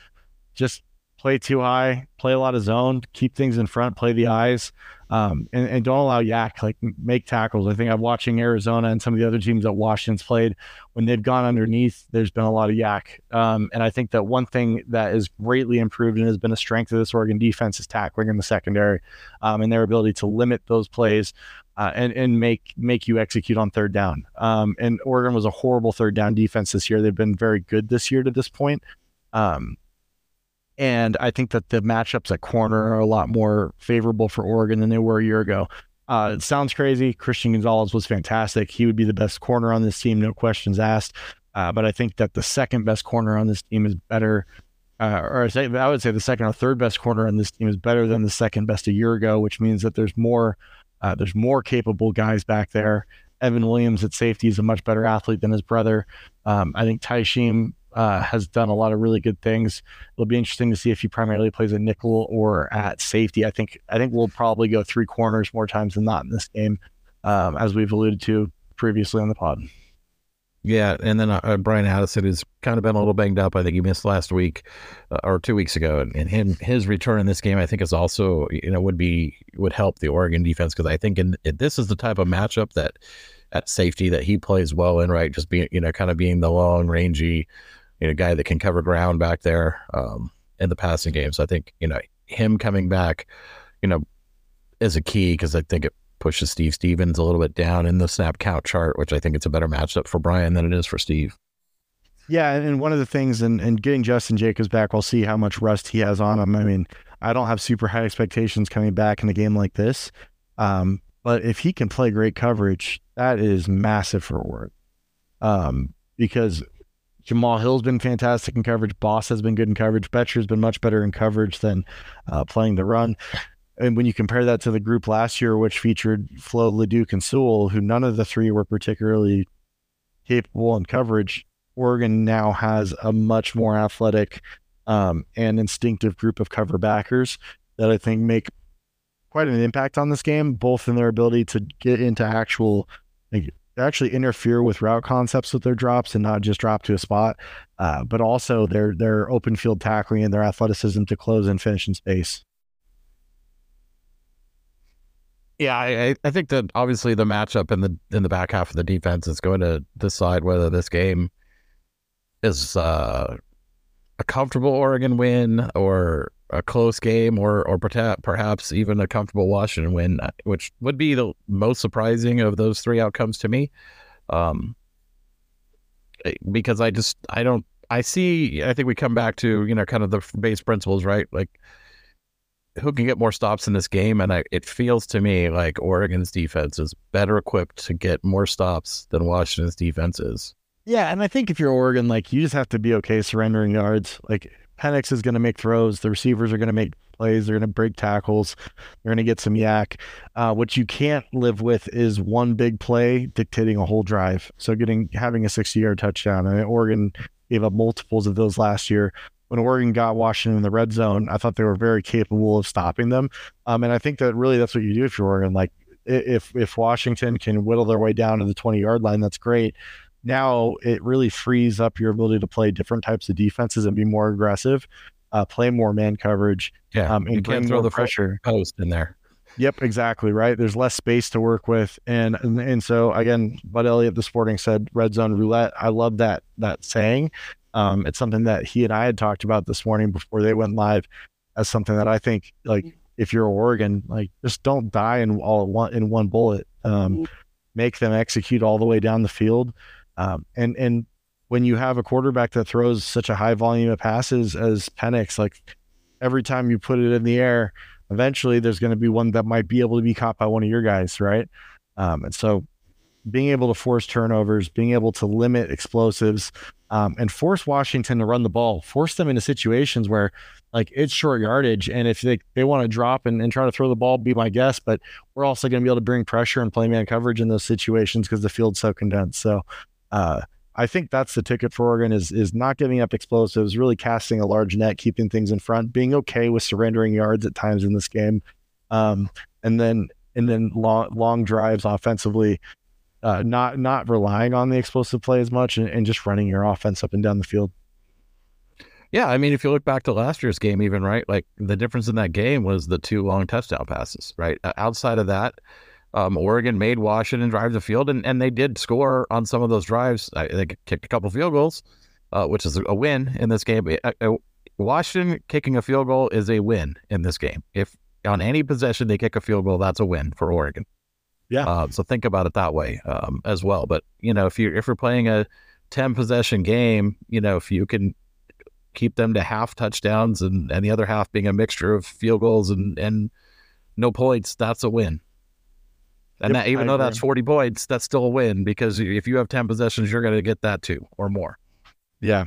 just play too high, play a lot of zone, keep things in front, play the eyes, um, and, and, don't allow YAC like make tackles. I think I'm watching Arizona and some of the other teams that Washington's played when they've gone underneath. There's been a lot of YAC, um, and I think that one thing that is greatly improved and has been a strength of this Oregon defense is tackling in the secondary, um, and their ability to limit those plays. Uh, and and make make you execute on third down. Um, and Oregon was a horrible third down defense this year. They've been very good this year to this point. Um, and I think that the matchups at corner are a lot more favorable for Oregon than they were a year ago. Uh, it sounds crazy. Christian Gonzalez was fantastic. He would be the best corner on this team, no questions asked. Uh, but I think that the second best corner on this team is better, uh, or I, would say the second or third best corner on this team is better than the second best a year ago, which means that there's more, uh, there's more capable guys back there. Evan Williams at safety is a much better athlete than his brother. Um, I think Tysheem uh, has done a lot of really good things. It'll be interesting to see if he primarily plays a nickel or at safety. I think I think we'll probably go three corners more times than not in this game, um, as we've alluded to previously on the pod. Yeah, and then uh, Bryan Addison has kind of been a little banged up. I think he missed last week uh, or two weeks ago, and, and him his return in this game I think is also you know would be would help the Oregon defense because I think in, this is the type of matchup that at safety that he plays well in, right? Just being you know kind of being the long rangy you know, guy that can cover ground back there um, in the passing game. So I think, you know, him coming back, you know, is a key because I think it pushes Steve Stephens a little bit down in the snap count chart, which I think it's a better matchup for Bryan than it is for Steve. Yeah, and one of the things, and, and getting Jestin Jacobs back, we'll see how much rust he has on him. I mean, I don't have super high expectations coming back in a game like this, um, but if he can play great coverage, that is massive for Ward. Um, because Jamal Hill's been fantastic in coverage. Boss has been good in coverage. Boettcher's been much better in coverage than uh, playing the run. And when you compare that to the group last year, which featured Flowe, LeDuc, and Sewell, who none of the three were particularly capable in coverage, Oregon now has a much more athletic um, and instinctive group of cover backers that I think make quite an impact on this game, both in their ability to get into actual like, actually interfere with route concepts with their drops and not just drop to a spot, uh, but also their their open field tackling and their athleticism to close and finish in space. Yeah, I, I think that obviously the matchup in the in the back half of the defense is going to decide whether this game is uh, a comfortable Oregon win or a close game or or perhaps even a comfortable Washington win, uh, which would be the most surprising of those three outcomes to me. Um, eh, because I just I don't I see I think we come back to you know kind of the base principles right like who can get more stops in this game and I, it feels to me like Oregon's defense is better equipped to get more stops than Washington's defense is. Yeah, and I think if you're Oregon, like you just have to be okay surrendering yards. Like Penix is going to make throws. The receivers are going to make plays. They're going to break tackles. They're going to get some YAC. Uh, what you can't live with is one big play dictating a whole drive. So getting having a 60 yard touchdown. I mean, Oregon gave up multiples of those last year. When Oregon got Washington in the red zone, I thought they were very capable of stopping them. Um, and I think that really that's what you do if you're Oregon. Like if if Washington can whittle their way down to the 20 yard line, that's great now it really frees up your ability to play different types of defenses and be more aggressive, uh, play more man coverage. Yeah, um, and you can throw the pressure post in there. Yep, exactly right. There's less space to work with, and and, and so again, Bud Elliott, the Sporting said red zone roulette. I love that that saying. Um, it's something that he and I had talked about this morning before they went live, as something that I think like if you're Oregon, like just don't die in all one in one bullet. Um, mm-hmm. make them execute all the way down the field. Um, and and when you have a quarterback that throws such a high volume of passes as Penix, like every time you put it in the air, eventually there's going to be one that might be able to be caught by one of your guys, right? Um, and so being able to force turnovers, being able to limit explosives, um, and force Washington to run the ball, force them into situations where like it's short yardage. And if they, they want to drop and, and try to throw the ball, be my guess. But we're also going to be able to bring pressure and play man coverage in those situations because the field's so condensed. So uh, I think that's the ticket for Oregon is is not giving up explosives, really casting a large net, keeping things in front, being okay with surrendering yards at times in this game, um, and then and then long long drives offensively, uh, not not relying on the explosive play as much, and, and just running your offense up and down the field. Yeah, I mean, if you look back to last year's game, even right, like the difference in that game was the two long touchdown passes. Right outside of that, um, Oregon made Washington drive the field, and, and they did score on some of those drives. They kicked a couple field goals, uh, which is a win in this game. Uh, Washington kicking a field goal is a win in this game. If on any possession they kick a field goal, that's a win for Oregon. Yeah. Uh, so think about it that way um, as well. But you know, if you if you're playing a ten possession game, you know, if you can keep them to half touchdowns and, and the other half being a mixture of field goals and and no points, that's a win. And yep, that, even I though agree. that's 40 points, that's still a win because if you have 10 possessions, you're going to get that too or more. Yeah.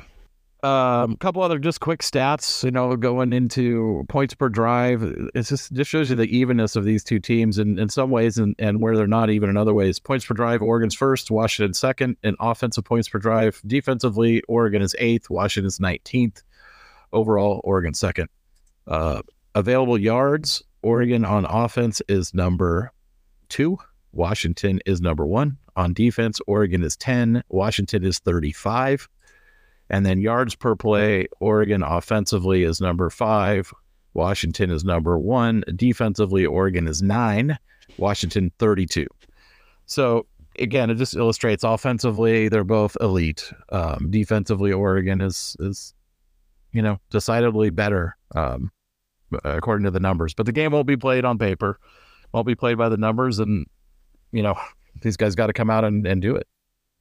A um, couple other just quick stats, you know, going into points per drive. It just, just shows you the evenness of these two teams in, in some ways and, and where they're not even in other ways. Points per drive, Oregon's first, Washington second. In offensive points per drive, defensively, Oregon is eighth, Washington's 19th. Overall, Oregon second. Uh, available yards, Oregon on offense is number two. Washington is number one. On defense, Oregon is 10. Washington is 35. And then yards per play, Oregon offensively is number five. Washington is number one. Defensively, Oregon is nine. Washington 32. So again, it just illustrates offensively they're both elite. Um, defensively, Oregon is is you know decidedly better um, according to the numbers. But the game won't be played on paper won't be played by the numbers, and you know these guys got to come out and, and do it.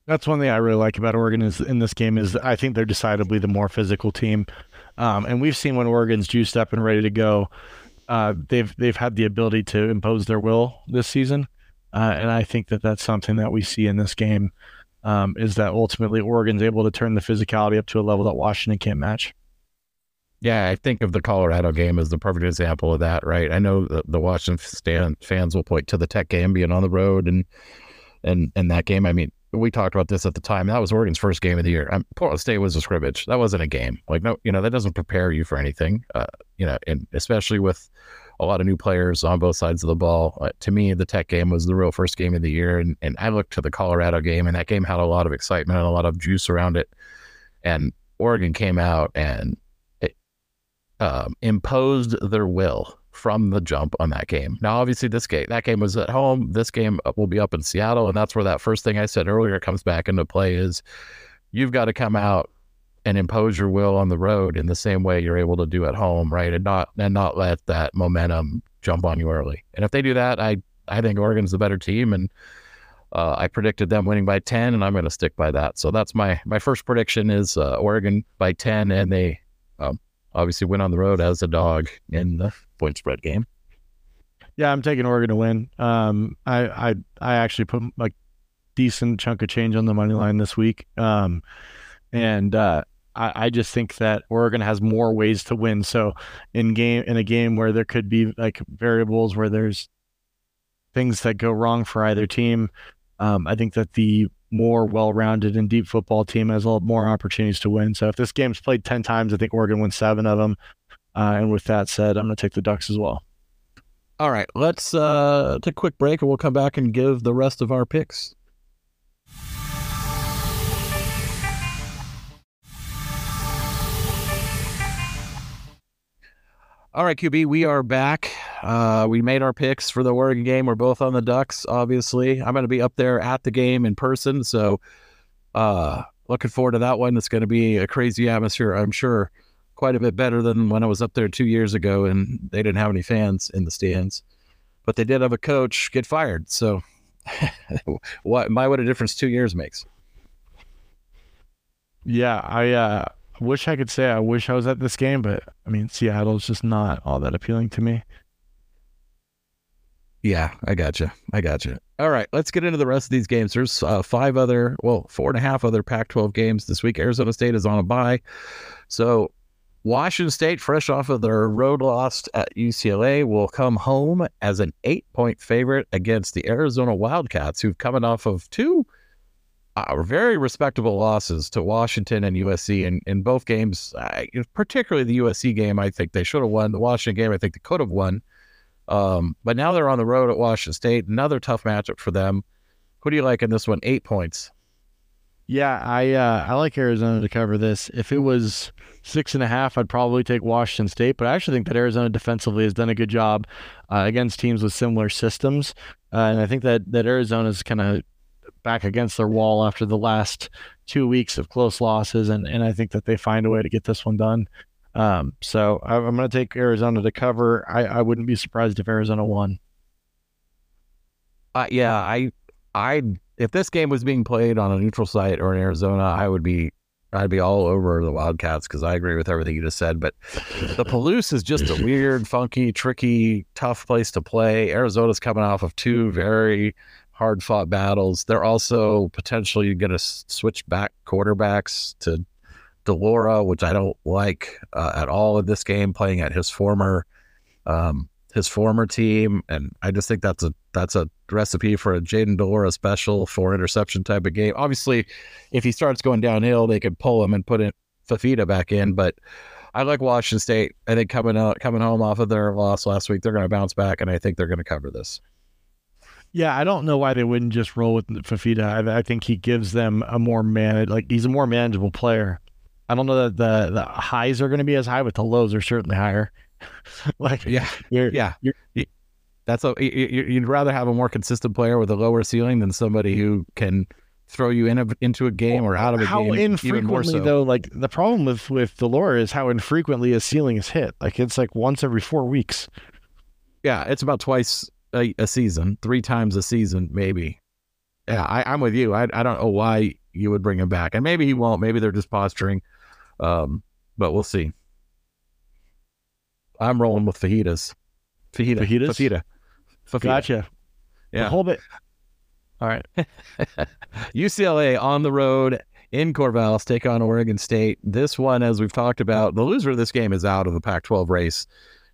That's one thing I really like about Oregon is in this game is I think they're decidedly the more physical team, um, and we've seen when Oregon's juiced up and ready to go, uh, they've they've had the ability to impose their will this season, uh, and I think that that's something that we see in this game. Um, is that ultimately Oregon's able to turn the physicality up to a level that Washington can't match. Yeah, I think of the Colorado game as the perfect example of that, right? I know the, the Washington fans will point to the Tech game being on the road and and and that game. I mean, we talked about this at the time. That was Oregon's first game of the year. Um, Portland State was a scrimmage. That wasn't a game. Like no, you know, that doesn't prepare you for anything. Uh, you know, and especially with a lot of new players on both sides of the ball. Uh, to me, the Tech game was the real first game of the year, and and I looked to the Colorado game, and that game had a lot of excitement and a lot of juice around it. And Oregon came out and um, imposed their will from the jump on that game. Now, obviously, this game, that game was at home. This game will be up in Seattle, and that's where that first thing I said earlier comes back into play. Is you've got to come out and impose your will on the road in the same way you're able to do at home, right? And not and not let that momentum jump on you early. And if they do that, I I think Oregon's the better team, and uh, I predicted them winning by ten, and I'm going to stick by that. So that's my my first prediction is uh, Oregon by ten, and they obviously went on the road as a dog in the point spread game. Yeah, I'm taking Oregon to win. Um, I I I actually put like decent chunk of change on the money line this week. Um, and uh, I, I just think that Oregon has more ways to win. So in game in a game where there could be like variables where there's things that go wrong for either team, um, I think that the more well-rounded and deep football team has a lot more opportunities to win. So if this game's played 10 times, I think Oregon wins seven of them. Uh, and with that said, I'm going to take the Ducks as well. All right, let's uh, take a quick break and we'll come back and give the rest of our picks. All right, QB, we are back. Uh, we made our picks for the Oregon game. We're both on the Ducks, obviously. I'm going to be up there at the game in person. So, uh, looking forward to that one. It's going to be a crazy atmosphere, I'm sure. Quite a bit better than when I was up there two years ago and they didn't have any fans in the stands. But they did have a coach get fired. So, what, my, what a difference two years makes. Yeah, I, uh, wish I could say I wish I was at this game, but I mean, Seattle's just not all that appealing to me. Yeah, I got you. I got you. All right, let's get into the rest of these games. There's uh, five other, well, four and a half other Pac-12 games this week. Arizona State is on a bye, so Washington State, fresh off of their road loss at UCLA, will come home as an eight-point favorite against the Arizona Wildcats, who've coming off of two uh, very respectable losses to Washington and USC in, in both games, particularly the USC game. I think they should have won. The Washington game, I think they could have won. Um, but now they're on the road at Washington State. Another tough matchup for them. Who do you like in this one? Eight points. Yeah, I uh, I like Arizona to cover this. If it was six and a half, I'd probably take Washington State. But I actually think that Arizona defensively has done a good job uh, against teams with similar systems, uh, and I think that that Arizona's kind of back against their wall after the last two weeks of close losses, and and I think that they find a way to get this one done. Um, so I, am going to take Arizona to cover. I, I wouldn't be surprised if Arizona won. Uh, yeah, I, I, if this game was being played on a neutral site or in Arizona, I would be, I'd be all over the Wildcats because I agree with everything you just said. But the Palouse is just a weird, funky, tricky, tough place to play. Arizona's coming off of two very hard fought battles. They're also potentially going to switch back quarterbacks to de Laura, which I don't like uh, at all in this game, playing at his former um, his former team, and I just think that's a that's a recipe for a Jayden de Laura special for interception type of game. Obviously, if he starts going downhill, they could pull him and put in Fifita back in, but. I like Washington State. I think coming out coming home off of their loss last week, they're going to bounce back, and I think they're going to cover this. Yeah, I don't know why they wouldn't just roll with Fifita. I, I think he gives them a more man like he's a more manageable player. I don't know that the the highs are going to be as high, but the lows are certainly higher. like yeah, you're, yeah, you're, that's a you'd rather have a more consistent player with a lower ceiling than somebody who can throw you in a, into a game or out of a how game. How infrequently so. though? Like the problem with with Laura is how infrequently a ceiling is hit. Like it's like once every four weeks. Yeah, it's about twice a, a season, three times a season, maybe. Yeah, I, am with you. I I don't know why you would bring him back, and maybe he won't. Maybe they're just posturing. Um, but we'll see. I'm rolling with fajitas. Fajita. Fajitas? Fajita. Fajita. Gotcha. Yeah. Hold it. All right. UCLA on the road in Corvallis take on Oregon State. This one, as we've talked about, the loser of this game is out of the Pac 12 race,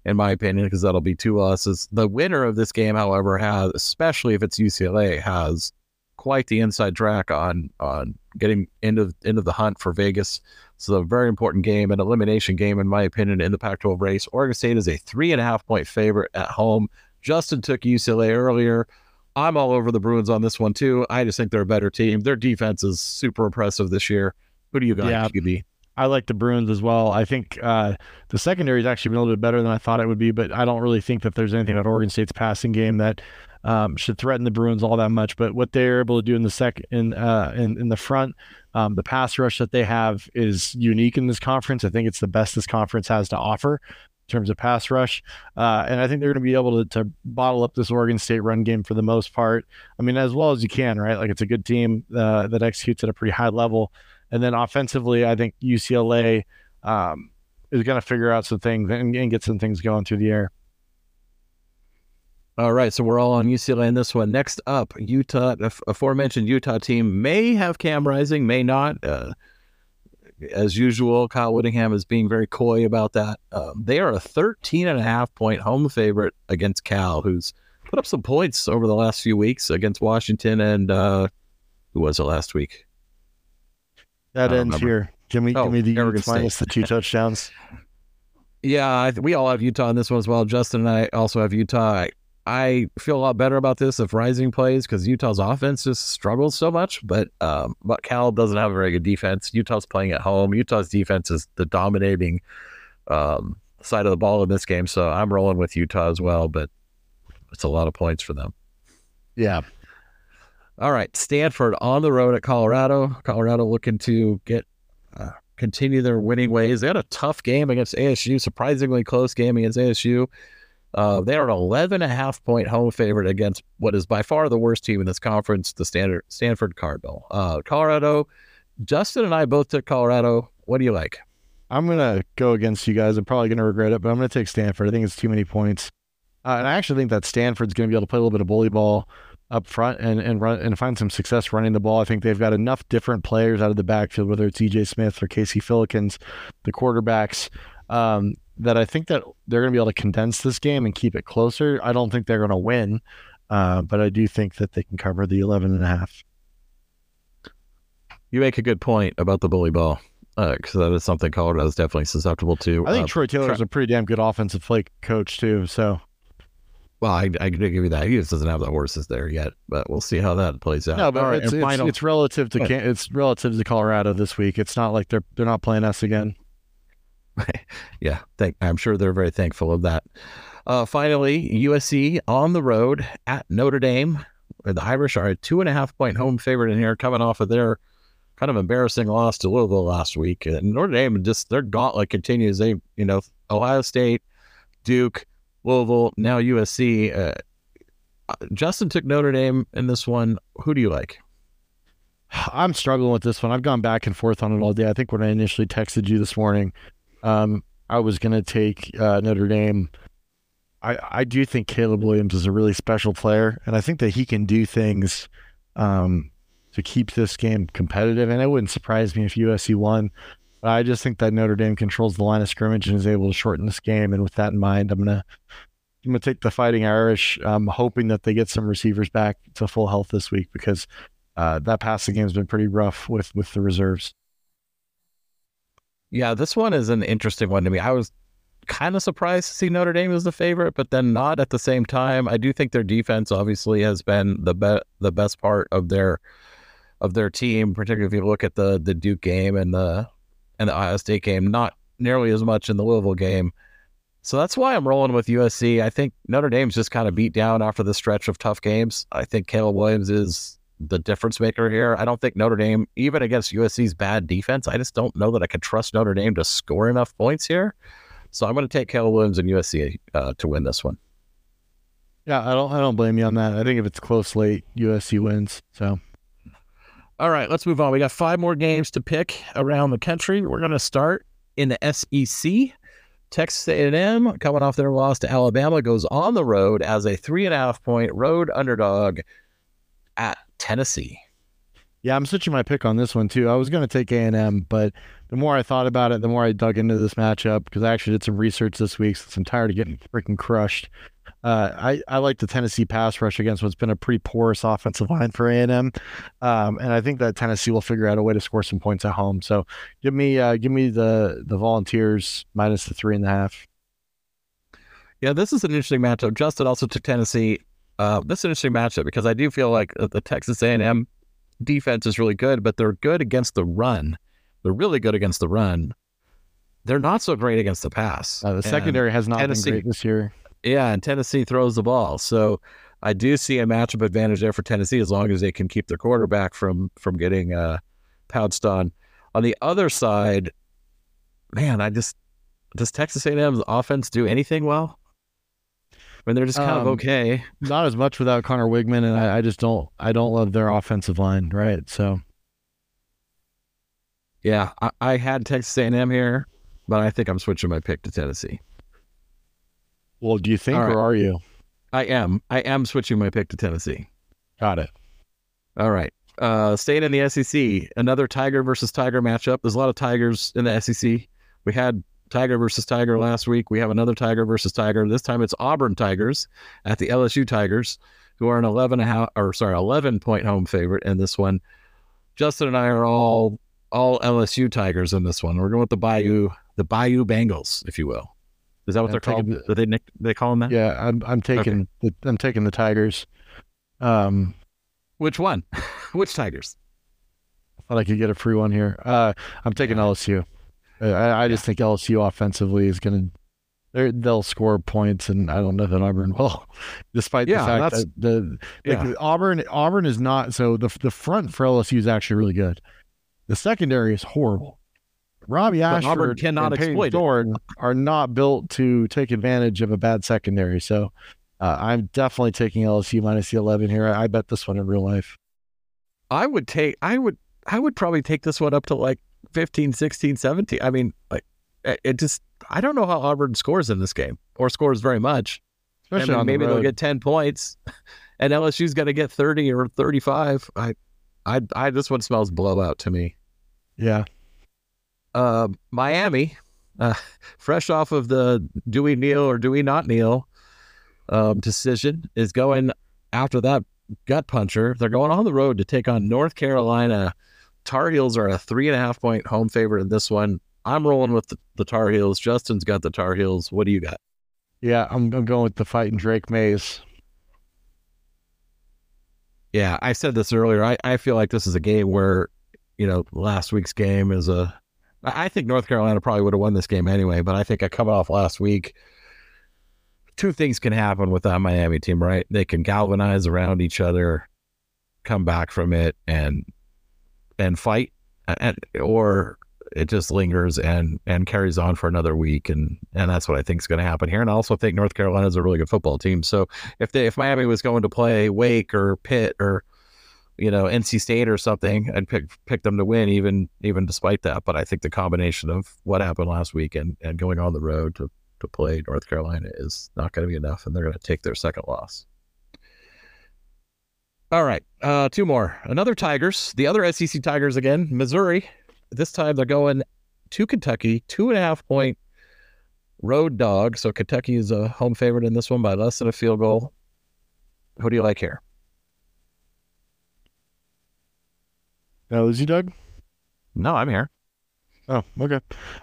in my opinion, because that'll be two losses. The winner of this game, however, has, especially if it's UCLA, has quite the inside track on on getting into into the hunt for Vegas. So a very important game, an elimination game, in my opinion, in the Pac-12 race. Oregon State is a three and a half point favorite at home. Justin took UCLA earlier. I'm all over the Bruins on this one too. I just think they're a better team. Their defense is super impressive this year. Who do you got, yeah. QB? I like the Bruins as well. I think uh, the secondary has actually been a little bit better than I thought it would be, but I don't really think that there's anything about Oregon State's passing game that um, should threaten the Bruins all that much. But what they're able to do in the second in, uh, in in the front, um, the pass rush that they have is unique in this conference. I think it's the best this conference has to offer in terms of pass rush. Uh, and I think they're going to be able to, to, bottle up this Oregon State run game for the most part. I mean, as well as you can, right? Like it's a good team uh, that executes at a pretty high level. And then offensively, I think UCLA um, is going to figure out some things and, and get some things going through the air. All right, so we're all on UCLA in this one. Next up, Utah, the aforementioned Utah team may have Cam Rising, may not. Uh, as usual, Kyle Whittingham is being very coy about that. Um, they are a 13 and a half point home favorite against Cal, who's put up some points over the last few weeks against Washington and uh, who was it last week? That ends remember. here. Give me, oh, give me the Utes minus the two touchdowns. Yeah, we all have Utah in this one as well. Justin and I also have Utah. I, I feel a lot better about this if Rising plays because Utah's offense just struggles so much. But um, but Cal doesn't have a very good defense. Utah's playing at home. Utah's defense is the dominating um, side of the ball in this game. So I'm rolling with Utah as well. But it's a lot of points for them. Yeah. All right, Stanford on the road at Colorado. Colorado looking to get uh, continue their winning ways. They had a tough game against ASU, surprisingly close game against ASU. Uh, they are an 11 and a half point home favorite against what is by far the worst team in this conference, the standard Stanford Cardinal. Uh, Colorado, Justin and I both took Colorado. What do you like? I'm going to go against you guys. I'm probably going to regret it, but I'm going to take Stanford. I think it's too many points. Uh, and I actually think that Stanford's going to be able to play a little bit of bully ball up front and and run and find some success running the ball. I think they've got enough different players out of the backfield, whether it's EJ Smith or Casey Filkins, the quarterbacks, um, that I think that they're going to be able to condense this game and keep it closer. I don't think they're going to win, uh, but I do think that they can cover the 11 and a half. You make a good point about the bully ball because uh, that is something Colorado is definitely susceptible to. I think uh, Troy Taylor's Tra- a pretty damn good offensive play coach too. So, well, I, I give you that. He just doesn't have the horses there yet, but we'll see how that plays out. no, but All right, it's, it's, final- it's relative to Can- it's relative to Colorado this week. It's not like they're they're not playing us again. yeah, thank, I'm sure they're very thankful of that. Uh, finally, USC on the road at Notre Dame. The Irish are a two and a half point home favorite in here, coming off of their kind of embarrassing loss to Louisville last week. And Notre Dame just their gauntlet continues. They, you know, Ohio State, Duke, Louisville, now USC. Uh, Justin took Notre Dame in this one. Who do you like? I'm struggling with this one. I've gone back and forth on it all day. I think when I initially texted you this morning, um, I was going to take uh, Notre Dame. I, I do think Caleb Williams is a really special player, and I think that he can do things um, to keep this game competitive. And it wouldn't surprise me if USC won. But I just think that Notre Dame controls the line of scrimmage and is able to shorten this game. And with that in mind, I'm gonna I'm gonna take the Fighting Irish. I'm hoping that they get some receivers back to full health this week because uh, that passing game has been pretty rough with with the reserves. Yeah, this one is an interesting one to me. I was kind of surprised to see Notre Dame as the favorite, but then not at the same time. I do think their defense obviously has been the be- the best part of their of their team, particularly if you look at the the Duke game and the and the Iowa State game. Not nearly as much in the Louisville game. So that's why I'm rolling with USC. I think Notre Dame's just kind of beat down after the stretch of tough games. I think Caleb Williams is the difference maker here. I don't think Notre Dame, even against USC's bad defense, I just don't know that I could trust Notre Dame to score enough points here. So I'm going to take Caleb Williams and USC uh, to win this one. Yeah, I don't I don't blame you on that. I think if it's close late, USC wins. So All right, let's move on. We got five more games to pick around the country. We're going to start in the SEC. Texas A&M, coming off their loss to Alabama, goes on the road as a three and a half point road underdog at Tennessee. Yeah, I'm switching my pick on this one too. I was going to take A and M, but the more I thought about it, the more I dug into this matchup because I actually did some research this week since I'm tired of getting freaking crushed. Uh, I I like the Tennessee pass rush against what's been a pretty porous offensive line for A and M, um, and I think that Tennessee will figure out a way to score some points at home. So give me uh, give me the the Volunteers minus the three and a half. Yeah, this is an interesting matchup. Justin also took Tennessee. Uh, this is an interesting matchup because I do feel like the Texas A&M defense is really good, but they're good against the run. They're really good against the run. They're not so great against the pass. Uh, the And secondary has not Tennessee- been great this year. Yeah, and Tennessee throws the ball. So I do see a matchup advantage there for Tennessee as long as they can keep their quarterback from from getting uh, pounced on. On the other side, man, I just does Texas A&M's offense do anything well? I mean, they're just kind of Um, okay. Not as much without Conner Weigman, and I, I just don't I don't love their offensive line. Right, so Yeah, I, I had Texas A&M here, but I think I'm switching my pick to Tennessee. Well, do you think right. or are you? I am. I am switching my pick to Tennessee. Got it. All right. Uh, staying in the SEC, another Tiger versus Tiger matchup. There's a lot of Tigers in the SEC. We had Tiger versus Tiger last week. We have another Tiger versus Tiger. This time it's Auburn Tigers at the LSU Tigers, who are an 11 half, or sorry, 11 point home favorite in this one. Justin and I are all all LSU Tigers in this one. We're going with the Bayou, the Bayou Bengals, if you will. Is that what I'm they're called? Do they nick- they call them that? Yeah, I'm I'm taking the, I'm taking the Tigers. Um, Which one? Which Tigers? I thought I could get a free one here. Uh, I'm taking LSU. I, I just think LSU offensively is going to they'll score points, and I don't know that Auburn will, despite Yeah, the fact that the like yeah. Auburn Auburn is not so the the front for LSU is actually really good. The secondary is horrible. Robbie Ashford Auburn cannot and exploit. Thorne are not built to take advantage of a bad secondary. So uh, I'm definitely taking LSU minus the 11 here. I, I bet this one in real life. I would take I would I would probably take this one up to like 15, 16, 17. I mean, like it it just I don't know how Auburn scores in this game or scores very much. Especially I mean, on the maybe they'll get ten points, and LSU's got to get thirty or thirty-five. I, I, I. This one smells blowout to me. Yeah. Uh, Miami, uh, fresh off of the do we kneel or do we not kneel um, decision, is going after that gut puncher. They're going on the road to take on North Carolina. Tar Heels are a three and a half point home favorite in this one. I'm rolling with the, the Tar Heels. Justin's got the Tar Heels. What do you got? Yeah, I'm, I'm going with the fighting Drake Mays. Yeah, I said this earlier. I, I feel like this is a game where, you know, last week's game is a. I think North Carolina probably would have won this game anyway, but I think I come off last week. Two things can happen with that Miami team, right? They can galvanize around each other, come back from it, and and fight, and or it just lingers and and carries on for another week, and and that's what I think is going to happen here. And I also think North Carolina is a really good football team, so if they if Miami was going to play Wake or Pitt or you know NC State or something, I'd pick pick them to win even even despite that. But I think the combination of what happened last week and, and going on the road to to play North Carolina is not going to be enough, and they're going to take their second loss. All right, uh, two more. Another Tigers, the other SEC Tigers again, Missouri. This time they're going to Kentucky, two and a half point road dog. So Kentucky is a home favorite in this one by less than a field goal. Who do you like here? Now, lose you, Doug? No, I'm here. Oh, okay.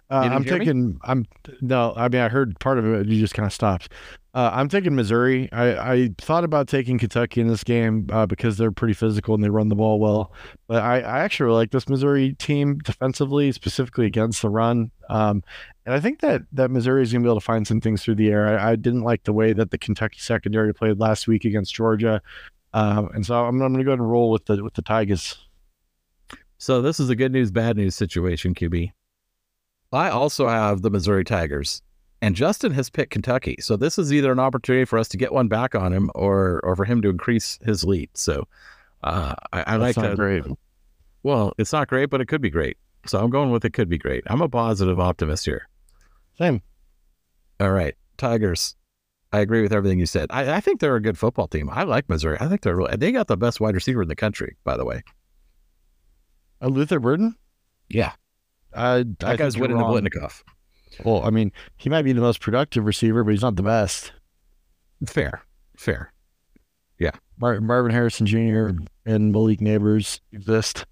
Uh, I'm hear me? taking. I'm no. I mean, I heard part of it. You just kind of stopped. Uh, I'm taking Missouri. I, I thought about taking Kentucky in this game uh, because they're pretty physical and they run the ball well. But I, I actually really like this Missouri team defensively, specifically against the run. Um, and I think that that Missouri is going to be able to find some things through the air. I, I didn't like the way that the Kentucky secondary played last week against Georgia, um, and so I'm, I'm going to go ahead and roll with the with the Tigers. So this is a good news, bad news situation, QB. I also have the Missouri Tigers, and Justin has picked Kentucky. So this is either an opportunity for us to get one back on him, or or for him to increase his lead. So uh, I, I like to. great. Well, it's not great, but it could be great. So I'm going with it could be great. I'm a positive optimist here. Same. All right, Tigers. I agree with everything you said. I, I think they're a good football team. I like Missouri. I think they're really, they got the best wide receiver in the country, by the way. Uh, Luther Burden. Yeah, Uh, that I guy's winning the. Biletnikoff. Well, I mean, he might be the most productive receiver, but he's not the best. Fair, fair. Mar- Marvin Harrison Jr. and Malik Nabers exist.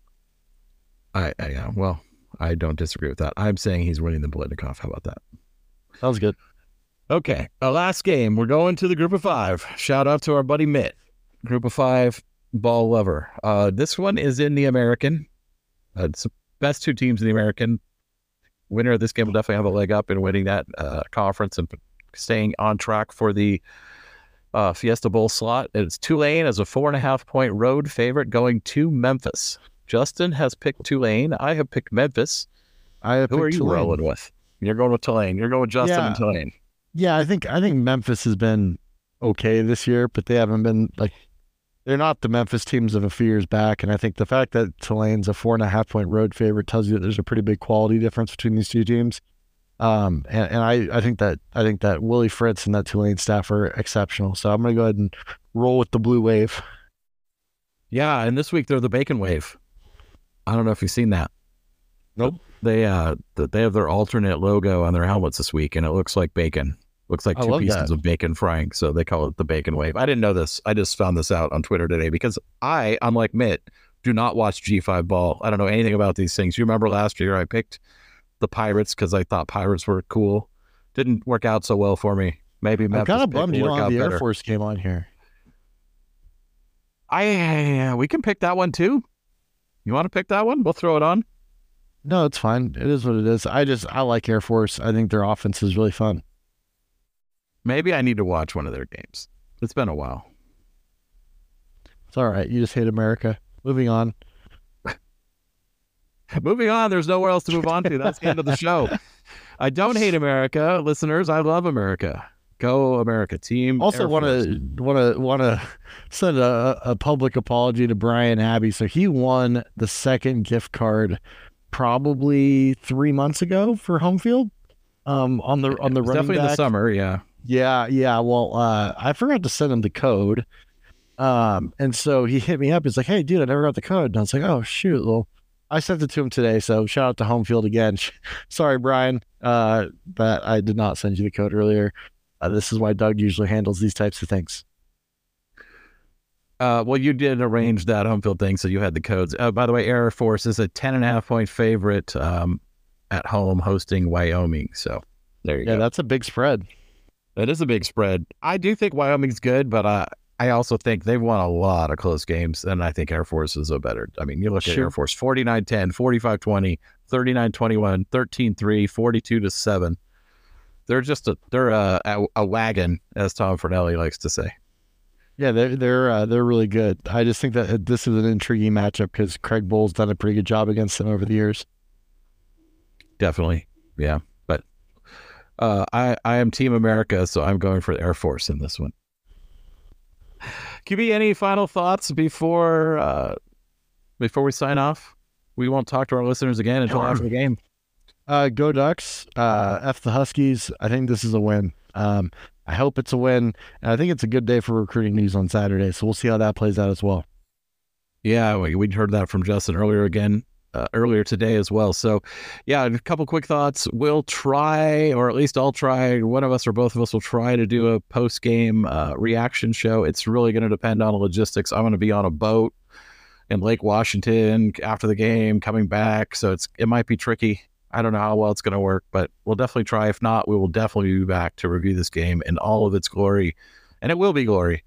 I, I yeah, well, I don't disagree with that. I'm saying he's winning the Biletnikoff. How about that? Sounds good. Okay, our last game. We're going to the group of five. Shout out to our buddy Mitt, group of five ball lover. Uh, this one is in the American. Uh, it's the best two teams in the American. Winner of this game will definitely have a leg up in winning that uh, conference and staying on track for the uh, Fiesta Bowl slot. It's Tulane as a four and a half point road favorite going to Memphis. Justin has picked Tulane. I have picked Memphis. I have Who are you Tulane. rolling with? You're going with Tulane. You're going with Justin Yeah. and Tulane. Yeah, I think I think Memphis has been okay this year, but they haven't been like they're not the Memphis teams of a few years back. And I think the fact that Tulane's a four and a half point road favorite tells you that there's a pretty big quality difference between these two teams. Um, and, and I, I think that I think that Willie Fritz and that Tulane staff are exceptional. So I'm gonna go ahead and roll with the blue wave. Yeah, and this week they're the Bacon Wave. I don't know if you've seen that. Nope. They uh th- they have their alternate logo on their helmets this week, and it looks like bacon. Looks like I two pieces that. of bacon frying, so they call it the Bacon Wave. I didn't know this. I just found this out on Twitter today because I, unlike Mitt, do not watch G5 ball. I don't know anything about these things. You remember last year I picked the Pirates because I thought Pirates were cool. Didn't work out so well for me. Maybe I'm kind of bummed you don't have the Air better. Force game on here. I we can pick that one too. You want to pick that one? We'll throw it on. No, it's fine. It is what it is. I just I like Air Force. I think their offense is really fun. Maybe I need to watch one of their games. It's been a while. It's all right. You just hate America. Moving on. Moving on, there's nowhere else to move on to. That's the end of the show. I don't hate America, listeners. I love America. Go America team. Also want to want to want to send a, a public apology to Brian Abbey. So he won the second gift card probably three months ago for home field. Um, on the on the running definitely in the summer. Yeah, Yeah, yeah. Well, uh, I forgot to send him the code. Um, and so he hit me up. He's like, "Hey, dude, I never got the code." And I was like, "Oh shoot!" Well, I sent it to him today. So shout out to Home Field again. Sorry, Brian, uh, but I did not send you the code earlier. Uh, this is why Doug usually handles these types of things. Uh, well, you did arrange that home field thing, so you had the codes. Uh, by the way, Air Force is a 10 and a half point favorite um, at home hosting Wyoming. So there you yeah, go. Yeah, that's a big spread. That is a big spread. I do think Wyoming's good, but uh, I also think they've won a lot of close games, and I think Air Force is a better. I mean, you look Sure. at Air Force 49 10, 45 20, 39 21, 13 3, 42 to 7. They're just a they're a, a, a wagon, as Tom Fornelli likes to say. Yeah, they're they're uh, they're really good. I just think that uh, this is an intriguing matchup because Craig Bohl's done a pretty good job against them over the years. Definitely. Yeah. Uh, I, I am Team America, so I'm going for the Air Force in this one. QB, any final thoughts before uh, before we sign off? We won't talk to our listeners again until after the game. Uh, go Ducks. Uh, F the Huskies. I think this is a win. Um, I hope it's a win. And I think it's a good day for recruiting news on Saturday. So we'll see how that plays out as well. Yeah, we, we heard that from Justin earlier again, uh, earlier today as well. So, yeah, a couple quick thoughts. We'll try, or at least I'll try, one of us or both of us will try to do a post game uh, reaction show. It's really going to depend on the logistics. I'm going to be on a boat in Lake Washington after the game, coming back. So it's it might be tricky. I don't know how well it's going to work, but we'll definitely try. If not, we will definitely be back to review this game in all of its glory, and it will be glory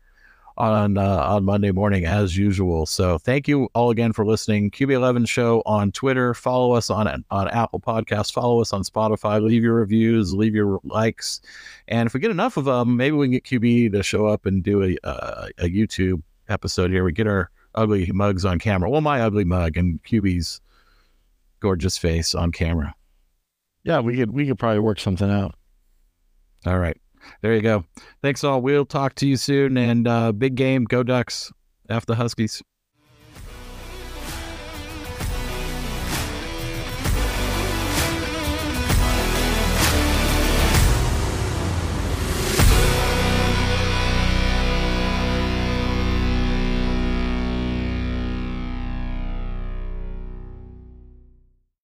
on uh, on Monday morning as usual. So thank you all again for listening. QB11 show on Twitter. Follow us on on Apple Podcasts. Follow us on Spotify. Leave your reviews. Leave your likes. And if we get enough of them, maybe we can get QB to show up and do a uh, a YouTube episode here. We get our ugly mugs on camera. Well, my ugly mug and QB's gorgeous face on camera. Yeah, we could we could probably work something out. All right. There you go. Thanks all. We'll talk to you soon. And uh, big game. Go Ducks. F the Huskies.